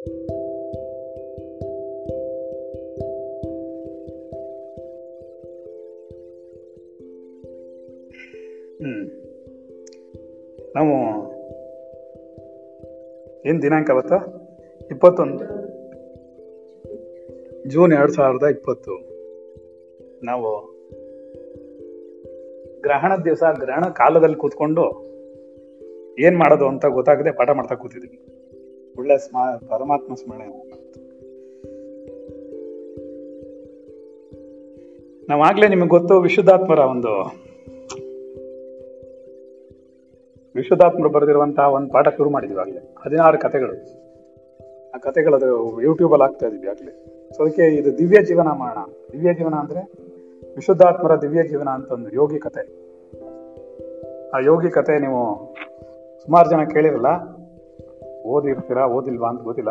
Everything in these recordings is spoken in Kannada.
ಹ್ಮ್. ನಾವು ಏನು ದಿನಾಂಕ ಅವತ್ತು? ಇಪ್ಪತ್ತೊಂದು. ಜೂನ್ ಎರಡು ಸಾವಿರದ ಇಪ್ಪತ್ತು. ನಾವು ಗ್ರಹಣದ ದಿವಸ, ಗ್ರಹಣ ಕಾಲದಲ್ಲಿ ಕೂತ್ಕೊಂಡು ಏನು ಮಾಡೋದು ಅಂತ ಗೊತ್ತಾಗದೆ ಪಾಠ ಮಾಡ್ತಾ ಕೂತಿದ್ವಿ. ಒಳ್ಳೆ ಸ್ಮ, ಪರಮಾತ್ಮ ಸ್ಮರಣೆ. ನಾವಾಗ್ಲೇ ನಿಮಗೆ ಗೊತ್ತು, ವಿಶುದ್ಧಾತ್ಮರ ಒಂದು ವಿಶುದ್ಧಾತ್ಮರು ಬರೆದಿರುವಂತಹ ಒಂದು ಪಾಠ ಶುರು ಮಾಡಿದ್ವಿ ಆಗ್ಲೇ. ಹದಿನಾರು ಕಥೆಗಳು. ಆ ಕಥೆಗಳು ಯೂಟ್ಯೂಬ್ ಅಲ್ಲಿ ಆಗ್ತಾ ಇದೀವಿ ಆಗ್ಲೇ. ಸೊ ಅದಕ್ಕೆ ಇದು ದಿವ್ಯ ಜೀವನ ಮಾಡೋಣ ದಿವ್ಯ ಜೀವನ ಅಂದ್ರೆ ವಿಶುದ್ಧಾತ್ಮರ ದಿವ್ಯ ಜೀವನ ಅಂತ ಒಂದು ಯೋಗಿ ಕತೆ ಆ ಯೋಗಿ ಕತೆ ನೀವು ಸುಮಾರು ಜನ ಕೇಳಿರಲ್ಲ ಓದಿರ್ತೀರಾ, ಓದಿಲ್ವಾ ಅಂತ ಗೊತ್ತಿಲ್ಲ.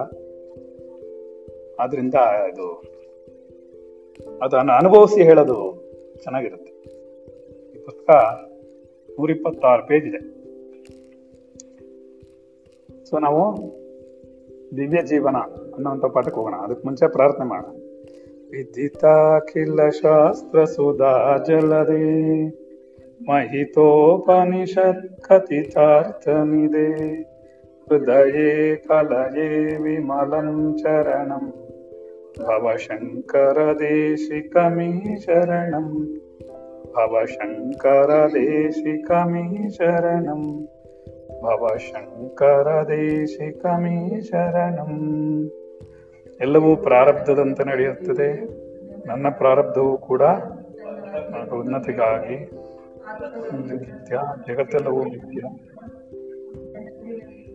ಆದ್ರಿಂದ ಅದು ಅದನ್ನು ಅನುಭವಿಸಿ ಹೇಳೋದು ಚೆನ್ನಾಗಿರುತ್ತೆ. ಈ ಪುಸ್ತಕ ನೂರಿಪ್ಪತ್ತಾರು ಪೇಜ್ ಇದೆ. ಸೊ ನಾವು ದಿವ್ಯ ಜೀವನ ಅನ್ನೋಂಥ ಪಾಠಕ್ಕೆ ಹೋಗೋಣ. ಅದಕ್ಕೆ ಮುಂಚೆ ಪ್ರಾರ್ಥನೆ ಮಾಡೋಣ. ವಿದಿತಾಖಿಲ ಶಾಸ್ತ್ರ ಸುಧಾ ಜಲದೆ ಮಹಿತೋಪನಿಷತ್ ಕಥಿತಾರ್ಥನಿದೆ. हृदये कलये विमलं चरणं भवशङ्करदेशिकमी शरणं भवशङ्करदेशिकमी शरणं ಭವಶಂಕರದೇಶಿಕಮೀ ಶರಣಂ ಎಲ್ಲವೂ ಪ್ರಾರಬ್ಧದಂತೆ ನಡೆಯುತ್ತದೆ ನನ್ನ ಪ್ರಾರಬ್ಧವೂ ಕೂಡ ಉನ್ನತಿಗಾಗಿ ನಿತ್ಯ ಜಗತ್ತೆಲ್ಲವೂ ನಿತ್ಯ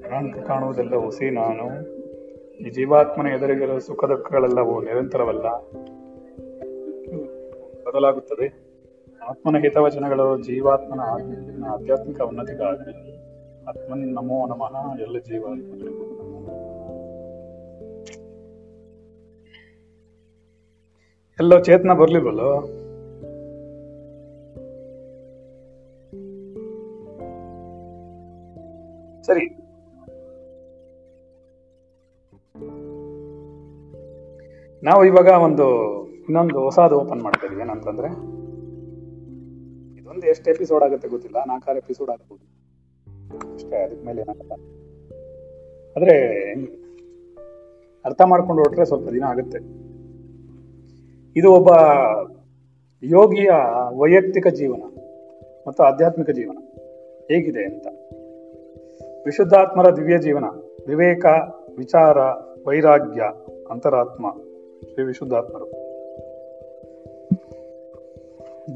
ಕಾಣಕ ಕಾಣುವುದೆಲ್ಲ ಹುಸಿ ನಾನು. ಈ ಜೀವಾತ್ಮನ ಎದುರಿಗಿರುವ ಸುಖ ದುಃಖಗಳೆಲ್ಲವೂ ನಿರಂತರವಲ್ಲ. ಬದಲಾಗುತ್ತದೆ. ಆತ್ಮನ ಹಿತವಚನಗಳು ಜೀವಾತ್ಮನ ಆಧ್ಯಾತ್ಮಿಕ ಉನ್ನತಿಗಾಗಿ ಆತ್ಮನ್ ನಮೋ ನಮಃ, ಎಲ್ಲ ಜೀವಾತ್ಮಗಳಿಗೂ ಎಲ್ಲೋ ಚೇತನ ಬರ್ಲಿಲ್ವಲ್ಲೋ? ಸರಿ. ನಾವು ಇವಾಗ ಒಂದು ಇನ್ನೊಂದು ಹೊಸದು ಓಪನ್ ಮಾಡ್ತಾ ಇದೀವಿ. ಏನಂತಂದ್ರೆ, ಇದೊಂದು ಎಷ್ಟು ಎಪಿಸೋಡ್ ಆಗುತ್ತೆ ಗೊತ್ತಿಲ್ಲ, ನಾಲ್ಕಾರು ಎಪಿಸೋಡ್ ಆಗ್ಬೋದು. ಅಷ್ಟೇ, ಅದಕ್ಕೆ ಮೇಲೆ ಏನಾಗಲ್ಲ ಆದ್ರೆ, ಅರ್ಥ ಮಾಡ್ಕೊಂಡು ಹೊರಟ್ರೆ ಸ್ವಲ್ಪ ದಿನ ಆಗುತ್ತೆ. ಇದು ಒಬ್ಬ ಯೋಗಿಯ ವೈಯಕ್ತಿಕ ಜೀವನ ಮತ್ತು ಆಧ್ಯಾತ್ಮಿಕ ಜೀವನ. ಹೇಗಿದೆ ಅಂತ. ವಿಶುದ್ಧಾತ್ಮರ ದಿವ್ಯ ಜೀವನ. ವಿವೇಕ, ವಿಚಾರ, ವೈರಾಗ್ಯ, ಅಂತರಾತ್ಮ. ಶ್ರೀ ವಿಶುದ್ಧಾತ್ಮರು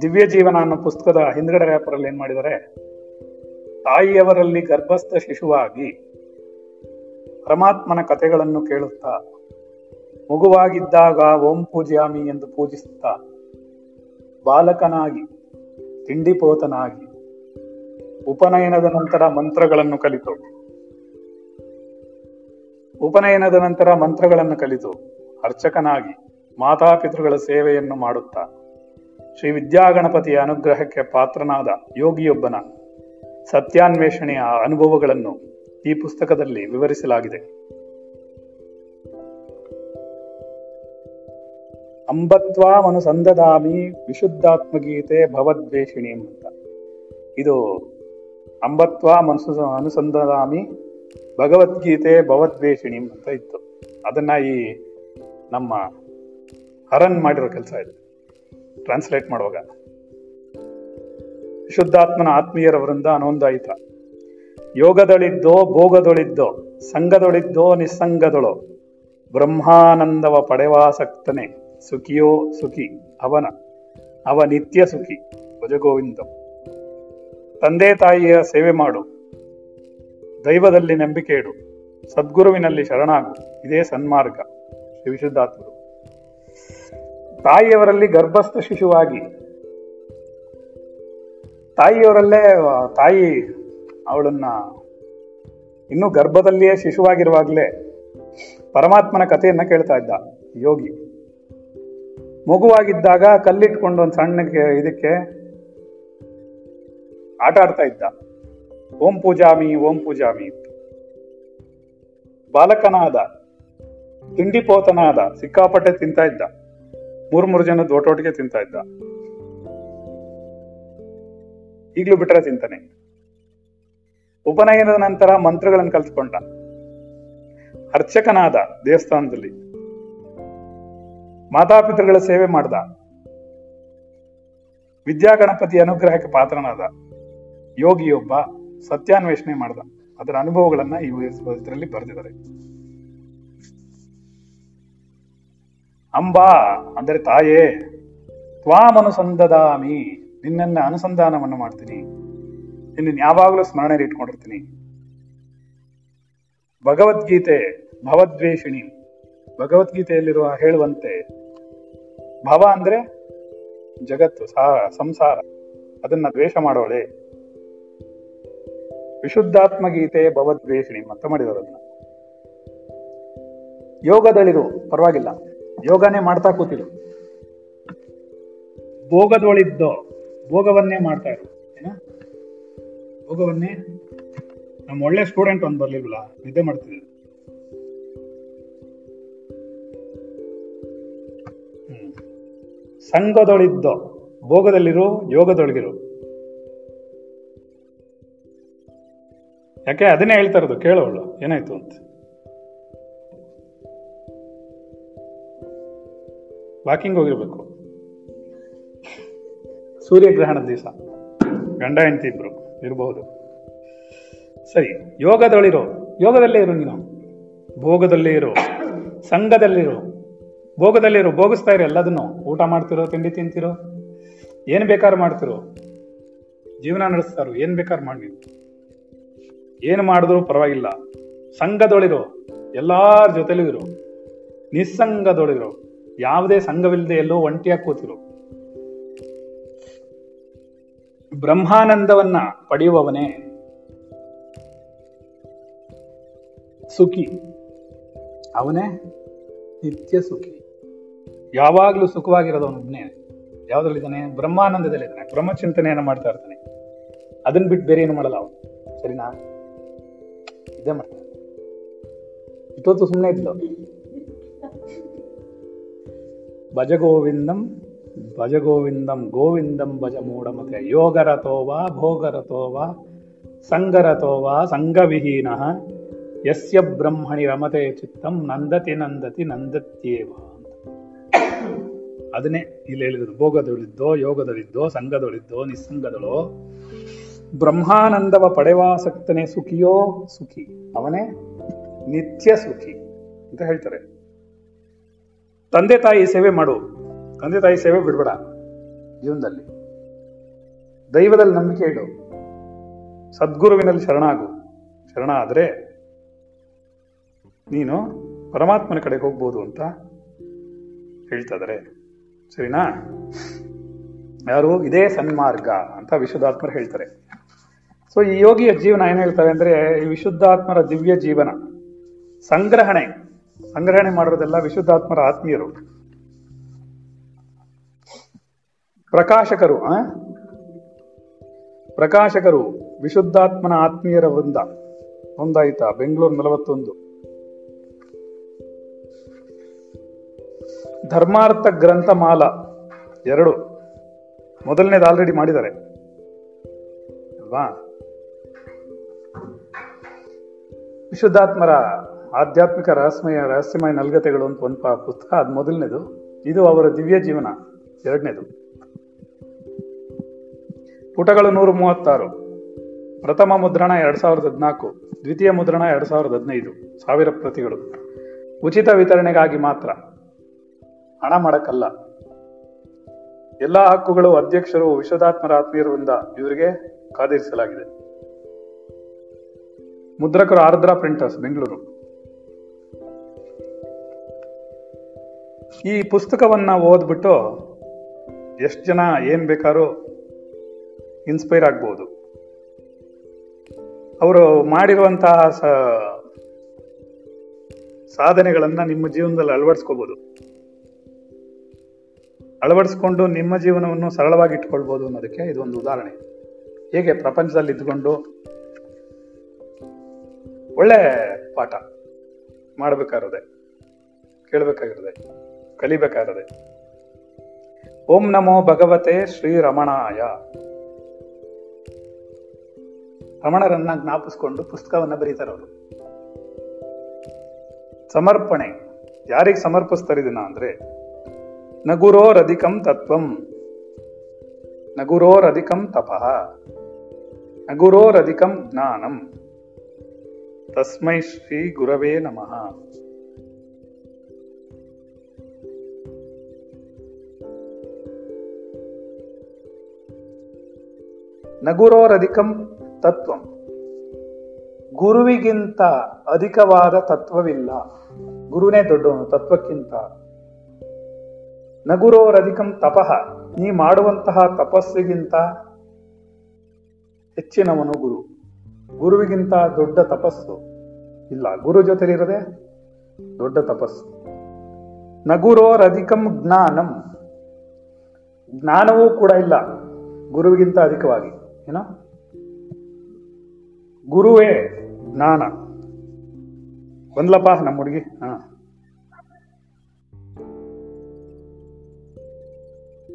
ದಿವ್ಯ ಜೀವನ ಅನ್ನೋ ಪುಸ್ತಕದ ಹಿಂದ್ಗಡೆ ವ್ಯಾಪಾರಲ್ಲಿ ಏನ್ ಮಾಡಿದರೆ ತಾಯಿಯವರಲ್ಲಿ ಗರ್ಭಸ್ಥ ಶಿಶುವಾಗಿ ಪರಮಾತ್ಮನ ಕಥೆಗಳನ್ನು ಕೇಳುತ್ತಾ, ಮಗುವಾಗಿದ್ದಾಗ ಓಂ ಪೂಜ್ಯಾಮಿ ಎಂದು ಪೂಜಿಸುತ್ತಾ, ಬಾಲಕನಾಗಿ, ತಿಂಡಿಪೋತನಾಗಿ, ಉಪನಯನದ ನಂತರ ಮಂತ್ರಗಳನ್ನು ಕಲಿತು. ಉಪನಯನದ ನಂತರ ಮಂತ್ರಗಳನ್ನು ಕಲಿತು. ಅರ್ಚಕನಾಗಿ ಮಾತಾಪಿತೃಗಳ ಸೇವೆಯನ್ನು ಮಾಡುತ್ತಾ ಶ್ರೀ ವಿದ್ಯಾಗಣಪತಿಯ ಅನುಗ್ರಹಕ್ಕೆ ಪಾತ್ರನಾದ ಯೋಗಿಯೊಬ್ಬನ ಸತ್ಯಾನ್ವೇಷಣೆಯ ಅನುಭವಗಳನ್ನು ಈ ಪುಸ್ತಕದಲ್ಲಿ ವಿವರಿಸಲಾಗಿದೆ. ಅಂಬತ್ವಾಮನುಸಂದದಾಮಿ ವಿಶುದ್ಧಾತ್ಮಗೀತೆ ಭವದ್ವೇಷಿಣಿ ಅಂತ. ಇದು ಅಂಬತ್ವ ಮನುಸ ಅನುಸಂಧಾಮಿ ಭಗವದ್ಗೀತೆ ಭವದ್ವೇಷಿಣಿ ಅಂತ ಇತ್ತು. ಅದನ್ನ ಈ ನಮ್ಮ ಹರನ್ ಮಾಡಿರೋ ಕೆಲಸ ಇದೆ. ಟ್ರಾನ್ಸ್ಲೇಟ್ ಮಾಡುವಾಗ. ವಿಶುದ್ಧಾತ್ಮನ ಆತ್ಮೀಯರವರಿಂದ ನೋಂದಾಯಿತ ಯೋಗದೊಳಿದ್ದೋ ಭೋಗದೊಳಿದ್ದೋ, ಸಂಘದೊಳಿದ್ದೋ ನಿಸ್ಸಂಗದೊಳೋ, ಬ್ರಹ್ಮಾನಂದವ ಪಡೆವಾಸಕ್ತನೆ ಸುಖಿಯೋ ಸುಖಿ ಅವನ, ಅವ ನಿತ್ಯ ಸುಖಿ ಭಜಗೋವಿಂದಂ. ತಂದೆ ತಾಯಿಯ ಸೇವೆ ಮಾಡು. ದೈವದಲ್ಲಿ ನಂಬಿಕೆ ಇಡು. ಸದ್ಗುರುವಿನಲ್ಲಿ ಶರಣಾಗು. ಇದೇ ಸನ್ಮಾರ್ಗ. ವಿಶುದ್ಧಾತ್ಮರು ತಾಯಿಯವರಲ್ಲಿ ಗರ್ಭಸ್ಥ ಶಿಶುವಾಗಿ, ತಾಯಿಯವರಲ್ಲೇ ತಾಯಿ ಅವಳನ್ನ ಇನ್ನೂ ಗರ್ಭದಲ್ಲಿಯೇ ಶಿಶುವಾಗಿರುವಾಗಲೇ ಪರಮಾತ್ಮನ ಕಥೆಯನ್ನ ಕೇಳ್ತಾ ಇದ್ದ ಯೋಗಿ. ಮಗುವಾಗಿದ್ದಾಗ ಕಲ್ಲಿಟ್ಕೊಂಡು ಒಂದು ಸಣ್ಣ ಇದಕ್ಕೆ ಆಟ ಆಡ್ತಾ ಇದ್ದ. ಓಂ ಪೂಜಾಮಿ ಓಂ ಪೂಜಾಮಿ ಬಾಲಕನಾದ ತಿಂಡಿ ಪೋತನ ಆದ ಸಿಕ್ಕಾಪಟ್ಟೆ ತಿಂತಾ ಇದ್ದ. ಮೂರ್ ಮೂರು ಜನ ದೋಟೋಟಿಗೆ ತಿಂತಾ ಇದ್ದ. ಈಗ್ಲೂ ಬಿಟ್ರೆ ತಿಂತಾನೆ. ಉಪನಯನದ ನಂತರ ಮಂತ್ರಗಳನ್ನು ಕಲ್ತ್ಕೊಂಡ. ಅರ್ಚಕನಾದ ದೇವಸ್ಥಾನದಲ್ಲಿ. ಮಾತಾಪಿತೃಗಳ ಸೇವೆ ಮಾಡ್ದ. ವಿದ್ಯಾಗಣಪತಿ ಅನುಗ್ರಹಕ್ಕೆ ಪಾತ್ರನಾದ. ಯೋಗಿಯೊಬ್ಬ ಸತ್ಯಾನ್ವೇಷಣೆ ಮಾಡ್ದ. ಅದರ ಅನುಭವಗಳನ್ನ ಈ ಇದರಲ್ಲಿ ಬರೆದಿದ್ದಾರೆ. ಅಂಬಾ, ಅಂದರೆ ತಾಯೇ ತ್ವಾಮನುಸಂಧದಾಮಿ ನಿನ್ನನ್ನ ಅನುಸಂಧಾನವನ್ನು ಮಾಡ್ತೀನಿ. ನಿನ್ನ ಯಾವಾಗಲೂ ಸ್ಮರಣೆಯಲ್ಲಿ ಇಟ್ಕೊಂಡಿರ್ತೀನಿ. ಭಗವದ್ಗೀತೆ ಭವದ್ವೇಷಿಣಿ. ಭಗವದ್ಗೀತೆಯಲ್ಲಿರುವ ಹೇಳುವಂತೆ, ಭವ ಅಂದ್ರೆ ಜಗತ್ತು, ಸಾ- ಸಂಸಾರ. ಅದನ್ನ ದ್ವೇಷ ಮಾಡೋಳೆ. ವಿಶುದ್ಧಾತ್ಮ ಗೀತೆ ಭವದ್ವೇಷಿಣಿ ಅಂತ ಮಾಡಿದವರು ಅದನ್ನ. ಯೋಗದಳಿರು ಪರವಾಗಿಲ್ಲ. ಯೋಗನೇ ಮಾಡ್ತಾ ಕೂತಿರು. ಭೋಗದೊಳಿದ್ದೋ, ಭೋಗವನ್ನೇ ಮಾಡ್ತಾ ಇರು. ಏನ? ಭೋಗವನ್ನೇ? ನಮ್ಮ ಒಳ್ಳೆ ಸ್ಟೂಡೆಂಟ್ ಒಂದು ಬರ್ಲಿಲ್ವಲ್ಲ, ನಿದ್ದೆ ಮಾಡ್ತಿದ್ರು. ಸಂಘದೊಳಿದ್ದೋ, ಭೋಗದಲ್ಲಿರು, ಯೋಗದೊಳಗಿರು. ಯಾಕೆ ಅದನ್ನೇ ಹೇಳ್ತಾ ಇರೋದು? ಕೇಳೋಳು ಏನಾಯ್ತು ಅಂತ. ವಾಕಿಂಗ್ ಹೋಗಿರ್ಬೇಕು. ಸೂರ್ಯಗ್ರಹಣದ ದಿವಸ. ಗಂಡ, ಹೆಂಡತಿ ಇಬ್ರು ಇರಬಹುದು ಸರಿ ಯೋಗದೊಳಿರೋ ಯೋಗದಲ್ಲೇ ಇರು ನೀನು. ಭೋಗದಲ್ಲೇ ಇರು. ಸಂಘದಲ್ಲಿರು ಭೋಗದಲ್ಲಿರು ಭೋಗಿಸ್ತಾ ಇರೋ ಎಲ್ಲದನ್ನು. ಊಟ ಮಾಡ್ತಿರೋ, ತಿಂಡಿ ತಿಂತಿರೋ, ಏನು ಬೇಕಾದ್ರೂ ಮಾಡ್ತಿರೋ. ಜೀವನ ನಡೆಸ್ತಾರೋ ಏನು ಬೇಕಾದ್ರೂ ಮಾಡಿ ಏನು ಮಾಡಿದ್ರು ಪರವಾಗಿಲ್ಲ. ಸಂಘದೊಳಿರೋ. ಎಲ್ಲಾರ ಜೊತೆಲೂ ಇರು. ನಿಸ್ಸಂಗದೊಳಿರೋ. ಯಾವುದೇ ಸಂಘವಿಲ್ಲದೆ ಎಲ್ಲೋ ಒಂಟಿಯಾಗಿ ಕೂತಿರು. ಬ್ರಹ್ಮಾನಂದವನ್ನ ಪಡೆಯುವವನೇ ಸುಖಿ. ಅವನೇ ನಿತ್ಯ ಸುಖಿ. ಯಾವಾಗ್ಲೂ ಸುಖವಾಗಿರೋದವನೊಬ್ಬನೇ ಯಾವ್ದ್ರಲ್ಲಿದ್ದಾನೆ ಬ್ರಹ್ಮಾನಂದದಲ್ಲಿದ್ದಾನೆ ಬ್ರಹ್ಮಚಿಂತನೆಯನ್ನ ಮಾಡ್ತಾ ಇರ್ತಾನೆ. ಅದನ್ನ ಬಿಟ್ಟು ಬೇರೆ ಏನು ಮಾಡಲ್ಲ ಅವನು. ಸರಿನಾ? ಇದೇ ಮಾಡ್ತಾನೆ. ಇಷ್ಟೊತ್ತು ಸುಮ್ಮನೆ ಇದ್ಲು. ಭಜ ಗೋವಿಂದಂ ಭಜ ಗೋವಿಂದಂ ಗೋವಿಂದಂ ಭಜ ಮೂಢಮತೆ. ಯೋಗರಥೋವಾ, ಭೋಗರಥೋವಾ, ಸಂಗರಥೋವಾ, ಸಂಗವಿಹೀನ, ಯಸ್ಯ ಬ್ರಹ್ಮಣಿ ರಮತೆ ಚಿತ್ತಂ, ನಂದತಿ ನಂದತಿ ನಂದತ್ಯೇವ ಅದನ್ನೇ ಇಲ್ಲಿ ಹೇಳಿದ್ರು. ಭೋಗದೊಳಿದ್ದೋ, ಯೋಗದೊಳಿದ್ದೋ, ಸಂಘದೊಳಿದ್ದೋ, ನಿಸ್ಸಂಗದಳೋ, ಬ್ರಹ್ಮಾನಂದವ ಪಡೆವಾಸಕ್ತನೇ ಸುಖಿಯೋ ಸುಖಿ. ಅವನೇ ನಿತ್ಯ ಸುಖಿ ಅಂತ ಹೇಳ್ತಾರೆ. ತಂದೆ ತಾಯಿ ಸೇವೆ ಮಾಡು. ತಂದೆ ತಾಯಿ ಸೇವೆ ಬಿಡ್ಬೇಡ. ಜೀವನದಲ್ಲಿ ದೈವದಲ್ಲಿ ನಂಬಿಕೆ ಇಡು. ಸದ್ಗುರುವಿನಲ್ಲಿ ಶರಣಾಗು. ಶರಣ ಆದರೆ ನೀನು ಪರಮಾತ್ಮನ ಕಡೆಗೆ ಹೋಗ್ಬೋದು ಅಂತ ಹೇಳ್ತಾ ಇದಾರೆ ಸರಿನಾ? ಯಾರು? ಇದೇ ಸನ್ಮಾರ್ಗ ಅಂತ ವಿಶುದ್ಧಾತ್ಮರು ಹೇಳ್ತಾರೆ. ಸೊ ಈ ಯೋಗಿಯ ಜೀವನ ಏನು ಹೇಳ್ತಾರೆ ಅಂದರೆ ಈ ವಿಶುದ್ಧಾತ್ಮರ ದಿವ್ಯ ಜೀವನ. ಸಂಗ್ರಹಣೆ. ಸಂಗ್ರಹಣೆ ಮಾಡಿರೋದೆಲ್ಲ ವಿಶುದ್ಧಾತ್ಮರ ಆತ್ಮೀಯರು. ಪ್ರಕಾಶಕರು ಪ್ರಕಾಶಕರು ವಿಶುದ್ಧಾತ್ಮನ ಆತ್ಮೀಯರ ವೃಂದ. ಒಂದಾಯ್ತಾ? ಬೆಂಗಳೂರು ನಲವತ್ತೊಂದು. ಧರ್ಮಾರ್ಥ ಗ್ರಂಥಮಾಲ ಎರಡು. ಮೊದಲನೇದು ಆಲ್ರೆಡಿ ಮಾಡಿದ್ದಾರೆ. ಅಲ್ವಾ? ವಿಶುದ್ಧಾತ್ಮರ ಆಧ್ಯಾತ್ಮಿಕ ರಹಸ್ಯಮಯ ರಹಸ್ಯಮಯ ನಲ್ಗತೆಗಳು ಅಂತ ಒಂದು ಪುಸ್ತಕ. ಅದು ಮೊದಲನೇದು. ಇದು ಅವರ ದಿವ್ಯ ಜೀವನ. ಎರಡನೇದು. ಪುಟಗಳು ನೂರ ಮೂವತ್ತಾರು. ಪ್ರಥಮ ಮುದ್ರಣ ಎರಡ್ ಸಾವಿರದ ಹದಿನಾಲ್ಕು. ದ್ವಿತೀಯ ಮುದ್ರಣ ಎರಡ್ ಸಾವಿರದ ಹದಿನೈದು. ಸಾವಿರ ಪ್ರತಿಗಳು. ಉಚಿತ ವಿತರಣೆಗಾಗಿ ಮಾತ್ರ. ಹಣ ಮಾಡಕ್ಕಲ್ಲ. ಎಲ್ಲಾ ಹಕ್ಕುಗಳು ಅಧ್ಯಕ್ಷರು, ವಿಶ್ವದಾತ್ಮರ ಆತ್ಮೀಯರಿಂದ ಇವರಿಗೆ ಕಾದಿರಿಸಲಾಗಿದೆ ಮುದ್ರಕರು ಆರ್ದ್ರ ಪ್ರಿಂಟರ್ಸ್ ಬೆಂಗಳೂರು. ಈ ಪುಸ್ತಕವನ್ನು ಓದ್ಬಿಟ್ಟು ಎಷ್ಟು ಜನ ಏನು ಬೇಕಾದ್ರೂ ಇನ್ಸ್ಪೈರ್ ಆಗ್ಬೋದು. ಅವರು ಮಾಡಿರುವಂತಹ ಸಾಧನೆಗಳನ್ನು ನಿಮ್ಮ ಜೀವನದಲ್ಲಿ ಅಳವಡಿಸ್ಕೋಬೋದು. ಅಳವಡಿಸ್ಕೊಂಡು ನಿಮ್ಮ ಜೀವನವನ್ನು ಸರಳವಾಗಿ ಇಟ್ಕೊಳ್ಬೋದು ಅನ್ನೋದಕ್ಕೆ ಇದೊಂದು ಉದಾಹರಣೆ. ಹೇಗೆ ಪ್ರಪಂಚದಲ್ಲಿ ಇದ್ಕೊಂಡು ಒಳ್ಳೆ ಪಾಠ ಮಾಡಬೇಕಾಗಿರೋದೆ, ಕೇಳಬೇಕಾಗಿರದೆ. ಕಲಿಬೇಕಾಗಿರದೆ ಓಂ ನಮೋ ಭಗವತೆ ಶ್ರೀರಮಣಾಯ ರಮಣರನ್ನ ಜ್ಞಾಪಿಸ್ಕೊಂಡು ಪುಸ್ತಕವನ್ನ ಬರೀತಾರೆ ಅವರು. ಸಮರ್ಪಣೆ. ಯಾರಿಗೆ ಸಮರ್ಪಿಸ್ತಾರೆ ಇದನ್ನ ಅಂದ್ರೆ, ನಗುರೋರಧಿಕಂ ತತ್ವಂ. ನಗುರೋರಧಿಕಂ ತಪಃ. ನಗುರೋರಧಿಕಂ ಜ್ಞಾನಂ. ತಸ್ಮೈ ಶ್ರೀ ಗುರವೇ ನಮಃ. ನಗುರೋರಧಿಕಂ ತತ್ವಂ. ಗುರುವಿಗಿಂತ ಅಧಿಕವಾದ ತತ್ವವಿಲ್ಲ. ಗುರುನೇ ದೊಡ್ಡವನು, ತತ್ವಕ್ಕಿಂತ. ನಗುರೋರಧಿಕಂ ತಪಃ. ನೀ ಮಾಡುವಂತಹ ತಪಸ್ಸಿಗಿಂತ ಹೆಚ್ಚಿನವನು ಗುರು. ಗುರುವಿಗಿಂತ ದೊಡ್ಡ ತಪಸ್ಸು ಇಲ್ಲ. ಗುರು ಜೊತೆಲಿರದೆ ದೊಡ್ಡ ತಪಸ್ಸು. ನಗುರೋರಧಿಕಂ ಜ್ಞಾನಂ. ಜ್ಞಾನವೂ ಕೂಡ ಇಲ್ಲ. ಗುರುವಿಗಿಂತ ಅಧಿಕವಾಗಿ. ಏನೋ? ಗುರುವೇ ಜ್ಞಾನ ಬಂದ್ಲಪ್ಪ ನಮ್ಮ ಹುಡುಗಿ. ಹಾ.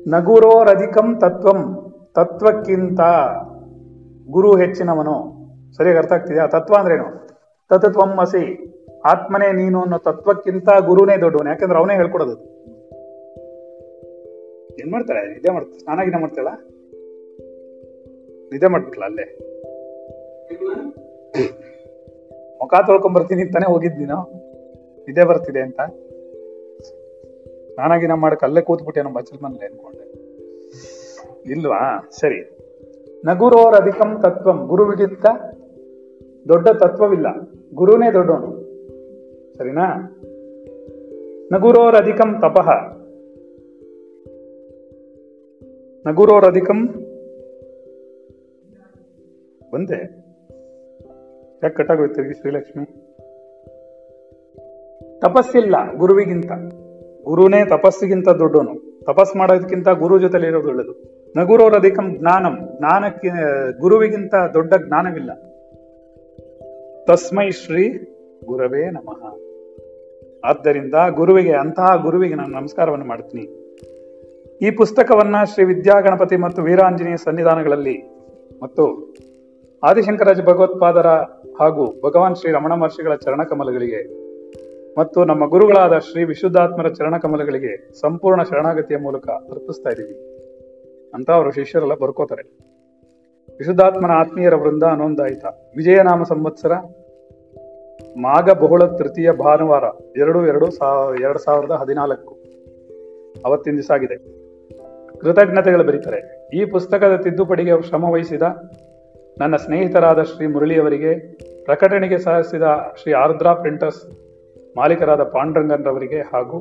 ನಗುರೋರಧಿಕಂ ತತ್ವಂ, ತತ್ವಕ್ಕಿಂತ ಗುರು ಹೆಚ್ಚಿನವನು. ಸರಿಯಾಗಿ ಅರ್ಥ ಆಗ್ತಿದ್ಯಾ? ತತ್ವ ಅಂದ್ರೇನು? ತತ್ವಂ ಅಸಿ, ಆತ್ಮನೇ ನೀನು ಅನ್ನೋ ತತ್ವಕ್ಕಿಂತ ಗುರುನೇ ದೊಡ್ಡವನು. ಯಾಕಂದ್ರೆ ಅವನೇ ಹೇಳ್ಕೊಡೋದು. ಏನ್ ಮಾಡ್ತಾರೆ ಇದೇ ಮಾಡ್ತಾರೆ ಸ್ನಾನ ಗಿನ ಮಾಡ್ತಾಳ? ನಿದ್ದೆ ಮಾಡ್ಬಿಟ್ಲ ಅಲ್ಲೇ? ಮುಖ ತೊಳ್ಕೊಂಡ್ ಬರ್ತೀನಿ ಅಂತಾನೆ ಹೋಗಿದ್ ನೀನು? ನಿದ್ದೆ ಬರ್ತಿದೆ ಅಂತ? ನಾನಾಗಿ ನಮ್ಮ ಮಾಡಕ್ ಅಲ್ಲೇ ಕೂತ್ಬಿಟ್ಟೆ ನಮ್ಮ ಬಚ್ಚಲ್ ಮನೇಲಿ ಅನ್ಕೊಂಡೆ. ಇಲ್ವಾ? ಸರಿ. ನಗುರೋರ್ ಅಧಿಕಂ ತತ್ವಂ. ಗುರುವಿಗಿಂತ ದೊಡ್ಡ ತತ್ವವಿಲ್ಲ. ಗುರುನೇ ದೊಡ್ಡವನು. ಸರಿನಾ? ನಗುರೋರ್ ಅಧಿಕಂ ತಪಃ. ನಗುರೋರ್ ಅಧಿಕಂ ಬಂದೆ. ಯಾಕೆ ಕಟ್ಟಾಗೋಯ್ತು ತಿರುಗಿ ಶ್ರೀಲಕ್ಷ್ಮಿ? ತಪಸ್ಸಿಲ್ಲ ಗುರುವಿಗಿಂತ. ಗುರುನೇ ತಪಸ್ಸಿಗಿಂತ ದೊಡ್ಡವನು. ತಪಸ್ ಮಾಡೋದಕ್ಕಿಂತ ಗುರು ಜೊತೆಲಿ ಇರೋದು ಒಳ್ಳೆದು. ನಗುರೋರ್ ಅಧಿಕಂ ಜ್ಞಾನಂ. ಜ್ಞಾನಕ್ಕೆ, ಗುರುವಿಗಿಂತ ದೊಡ್ಡ ಜ್ಞಾನವಿಲ್ಲ. ತಸ್ಮೈ ಶ್ರೀ ಗುರವೇ ನಮಃ. ಆದ್ದರಿಂದ ಗುರುವಿಗೆ, ಅಂತಹ ಗುರುವಿಗೆ ನಾನು ನಮಸ್ಕಾರವನ್ನು ಮಾಡ್ತೀನಿ. ಈ ಪುಸ್ತಕವನ್ನ ಶ್ರೀ ವಿದ್ಯಾಗಣಪತಿ ಮತ್ತು ವೀರಾಂಜನೇಯ ಸನ್ನಿಧಾನಗಳಲ್ಲಿ ಮತ್ತು ಆದಿಶಂಕರಾಜ ಭಗವತ್ಪಾದರ ಹಾಗೂ ಭಗವಾನ್ ಶ್ರೀ ರಮಣ ಮಹರ್ಷಿಗಳ ಚರಣಕಮಲಗಳಿಗೆ ಮತ್ತು ನಮ್ಮ ಗುರುಗಳಾದ ಶ್ರೀ ವಿಶುದ್ಧಾತ್ಮರ ಚರಣಕಮಲಗಳಿಗೆ ಸಂಪೂರ್ಣ ಶರಣಾಗತಿಯ ಮೂಲಕ ಅರ್ಪಿಸ್ತಾ ಇದ್ದೀವಿ. ಅಂತ ಅವರು ಶಿಷ್ಯರೆಲ್ಲ ಬರ್ಕೋತಾರೆ. ವಿಶುದ್ಧಾತ್ಮನ ಆತ್ಮೀಯರ ವೃಂದ ನೋಂದಾಯಿತ. ವಿಜಯನಾಮ ಸಂವತ್ಸರ ಮಾಘ ಬಹುಳ ತೃತೀಯ ಭಾನುವಾರ ಎರಡು ಎರಡು ಸಾವಿರ ಎರಡು ಸಾವಿರದ ಹದಿನಾಲ್ಕು. ಅವತ್ತಿನ ದಿವಸ ಆಗಿದೆ. ಕೃತಜ್ಞತೆಗಳು ಬರೀತಾರೆ. ಈ ಪುಸ್ತಕದ ತಿದ್ದುಪಡಿಗೆ ಶ್ರಮ ನನ್ನ ಸ್ನೇಹಿತರಾದ ಶ್ರೀ ಮುರಳಿಯವರಿಗೆ ಪ್ರಕಟಣೆಗೆ ಸಹಸಿದ ಶ್ರೀ ಆರ್ದ್ರಾ ಪ್ರಿಂಟರ್ಸ್ ಮಾಲೀಕರಾದ ಪಾಂಡುರಂಗನ್ರವರಿಗೆ ಹಾಗೂ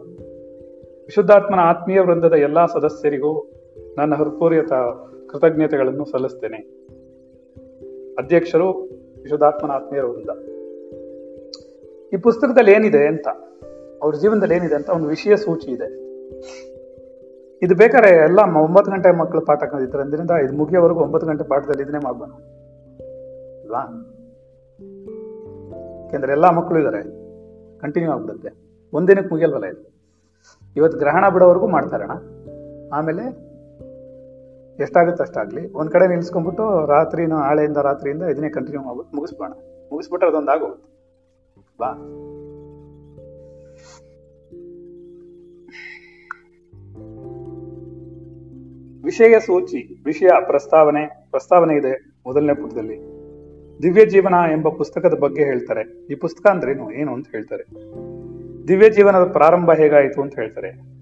ವಿಶುದ್ಧಾತ್ಮನ ಆತ್ಮೀಯ ವೃಂದದ ಎಲ್ಲ ಸದಸ್ಯರಿಗೂ ನನ್ನ ಹೃತ್ಪೂರ್ಯತ ಕೃತಜ್ಞತೆಗಳನ್ನು ಸಲ್ಲಿಸ್ತೇನೆ. ಅಧ್ಯಕ್ಷರು ವಿಶುದ್ಧಾತ್ಮನ ಆತ್ಮೀಯ ವೃಂದ. ಈ ಪುಸ್ತಕದಲ್ಲಿ ಏನಿದೆ ಅಂತ, ಅವ್ರ ಜೀವನದಲ್ಲಿ ಏನಿದೆ ಅಂತ ಒಂದು ವಿಷಯ ಸೂಚಿ ಇದೆ. ಇದು ಬೇಕಾದ್ರೆ ಎಲ್ಲ ಒಂಬತ್ತು ಗಂಟೆ ಮಕ್ಕಳು ಪಾಠ ಕಲಿತಾರೆ. ಇದು ಮುಗಿಯೋವರೆಗೂ ಒಂಬತ್ತು ಗಂಟೆ ಪಾಠದಲ್ಲಿ ಇದನ್ನೇ ಮಾಡ್ಬೋಣ ಅಲ್ವಾ? ಯಾಕೆಂದ್ರೆ ಎಲ್ಲಾ ಮಕ್ಕಳು ಇದ್ದಾರೆ ಕಂಟಿನ್ಯೂ ಆಗ್ಬಿಡುತ್ತೆ. ಒಂದಿನಕ್ಕೆ ಮುಗಿಯಲ್ವಲ್ಲ ಇದು? ಇವತ್ತು ಗ್ರಹಣ ಬಿಡೋವರೆಗೂ ಮಾಡ್ತಾರಣ ಆಮೇಲೆ ಎಷ್ಟಾಗುತ್ತೆ ಅಷ್ಟಾಗ್ಲಿ. ಒಂದ್ ಕಡೆ ನಿಲ್ಸ್ಕೊಂಡ್ಬಿಟ್ಟು ರಾತ್ರಿನೂ ಹಾಳೆಯಿಂದ ರಾತ್ರಿಯಿಂದ ಇದನ್ನೇ ಕಂಟಿನ್ಯೂ ಮಾಡ್ಬಿಟ್ಟು ಮುಗಿಸ್ಬೋಣ ಮುಗಿಸ್ಬಿಟ್ರೆ ಅದೊಂದು ಆಗೋಗುತ್ತೆ. ಬಾ. ವಿಷಯ ಸೂಚಿ, ವಿಷಯ ಪ್ರಸ್ತಾವನೆ ಪ್ರಸ್ತಾವನೆ ಇದೆ ಮೊದಲನೇ ಪುಟದಲ್ಲಿ. ದಿವ್ಯ ಜೀವನ ಎಂಬ ಪುಸ್ತಕದ ಬಗ್ಗೆ ಹೇಳ್ತಾರೆ. ಈ ಪುಸ್ತಕ ಅಂದ್ರೇನು ಏನು ಅಂತ ಹೇಳ್ತಾರೆ. ದಿವ್ಯ ಜೀವನದ ಪ್ರಾರಂಭ ಹೇಗಾಯಿತು ಅಂತ ಹೇಳ್ತಾರೆ.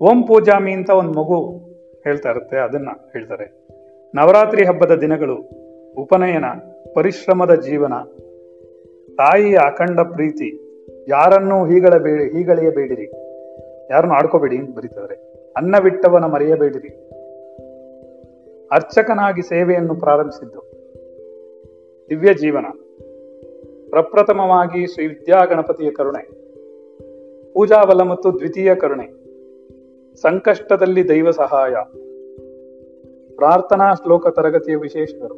ಓಂ ಪೂಜಾಮಿ ಅಂತ ಒಂದು ಮಗು ಹೇಳ್ತಾ ಇರುತ್ತೆ, ಅದನ್ನ ಹೇಳ್ತಾರೆ. ನವರಾತ್ರಿ ಹಬ್ಬದ ದಿನಗಳು, ಉಪನಯನ, ಪರಿಶ್ರಮದ ಜೀವನ, ತಾಯಿಯ ಅಖಂಡ ಪ್ರೀತಿ, ಯಾರನ್ನೂ ಹೀಗಳಬೇಡಿ ಹೀಗಳೆಯಬೇಡಿರಿ. ಯಾರನ್ನು ಆಡ್ಕೋಬೇಡಿ ಅಂತ ಬರೀತಾರೆ. ಅನ್ನವಿಟ್ಟವನ ಮರೆಯಬೇಡಿರಿ. ಅರ್ಚಕನಾಗಿ ಸೇವೆಯನ್ನು ಪ್ರಾರಂಭಿಸಿದ್ದು. ದಿವ್ಯ ಜೀವನ. ಪ್ರಪ್ರಥಮವಾಗಿ ಶ್ರೀ ವಿದ್ಯಾಗಣಪತಿಯ ಕರುಣೆ. ಪೂಜಾಬಲ ಮತ್ತು ದ್ವಿತೀಯ ಕರುಣೆ. ಸಂಕಷ್ಟದಲ್ಲಿ ದೈವ ಸಹಾಯ. ಪ್ರಾರ್ಥನಾ ಶ್ಲೋಕ ತರಗತಿಯ ವಿಶೇಷಗಳು.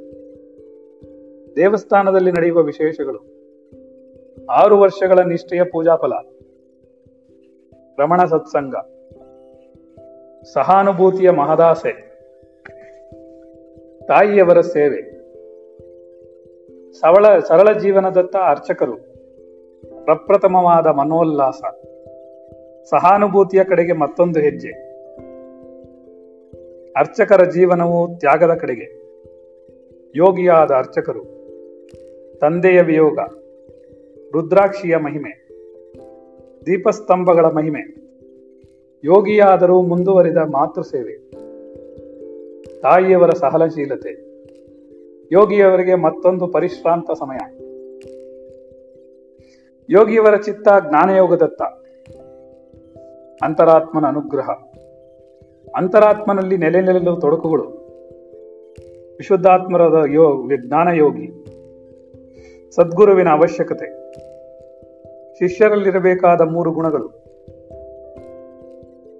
ದೇವಸ್ಥಾನದಲ್ಲಿ ನಡೆಯುವ ವಿಶೇಷಗಳು. ಆರು ವರ್ಷಗಳ ನಿಷ್ಠೆಯ ಪೂಜಾ ಫಲ ರಮಣ ಸತ್ಸಂಗ. ಸಹಾನುಭೂತಿಯ ಮಹದಾಸೆ. ತಾಯಿಯವರ ಸೇವೆ. ಸರಳ ಸರಳ ಜೀವನದತ್ತ ಅರ್ಚಕರು. ಪ್ರಪ್ರಥಮವಾದ ಮನೋಲ್ಲಾಸ. ಸಹಾನುಭೂತಿಯ ಕಡೆಗೆ ಮತ್ತೊಂದು ಹೆಜ್ಜೆ. ಅರ್ಚಕರ ಜೀವನವು ತ್ಯಾಗದ ಕಡೆಗೆ. ಯೋಗಿಯಾದ ಅರ್ಚಕರು. ತಂದೆಯ ವಿಯೋಗ. ರುದ್ರಾಕ್ಷಿಯ ಮಹಿಮೆ. ದೀಪಸ್ತಂಭಗಳ ಮಹಿಮೆ. ಯೋಗಿಯಾದರೂ ಮುಂದುವರಿದ ಮಾತೃ ಸೇವೆ ತಾಯಿಯವರ ಸಹನಶೀಲತೆ. ಯೋಗಿಯವರಿಗೆ ಮತ್ತೊಂದು ಪರಿಶ್ರಾಂತ ಸಮಯ. ಯೋಗಿಯವರ ಚಿತ್ತ ಜ್ಞಾನಯೋಗದತ್ತ. ಅಂತರಾತ್ಮನ ಅನುಗ್ರಹ. ಅಂತರಾತ್ಮನಲ್ಲಿ ನೆಲೆ ನೆಲೆಲು ತೊಡಕುಗಳು. ವಿಶುದ್ಧಾತ್ಮರದ ಯೋ ಜ್ಞಾನಯೋಗಿ ಸದ್ಗುರುವಿನ ಅವಶ್ಯಕತೆ. ಶಿಷ್ಯರಲ್ಲಿರಬೇಕಾದ ಮೂರು ಗುಣಗಳು.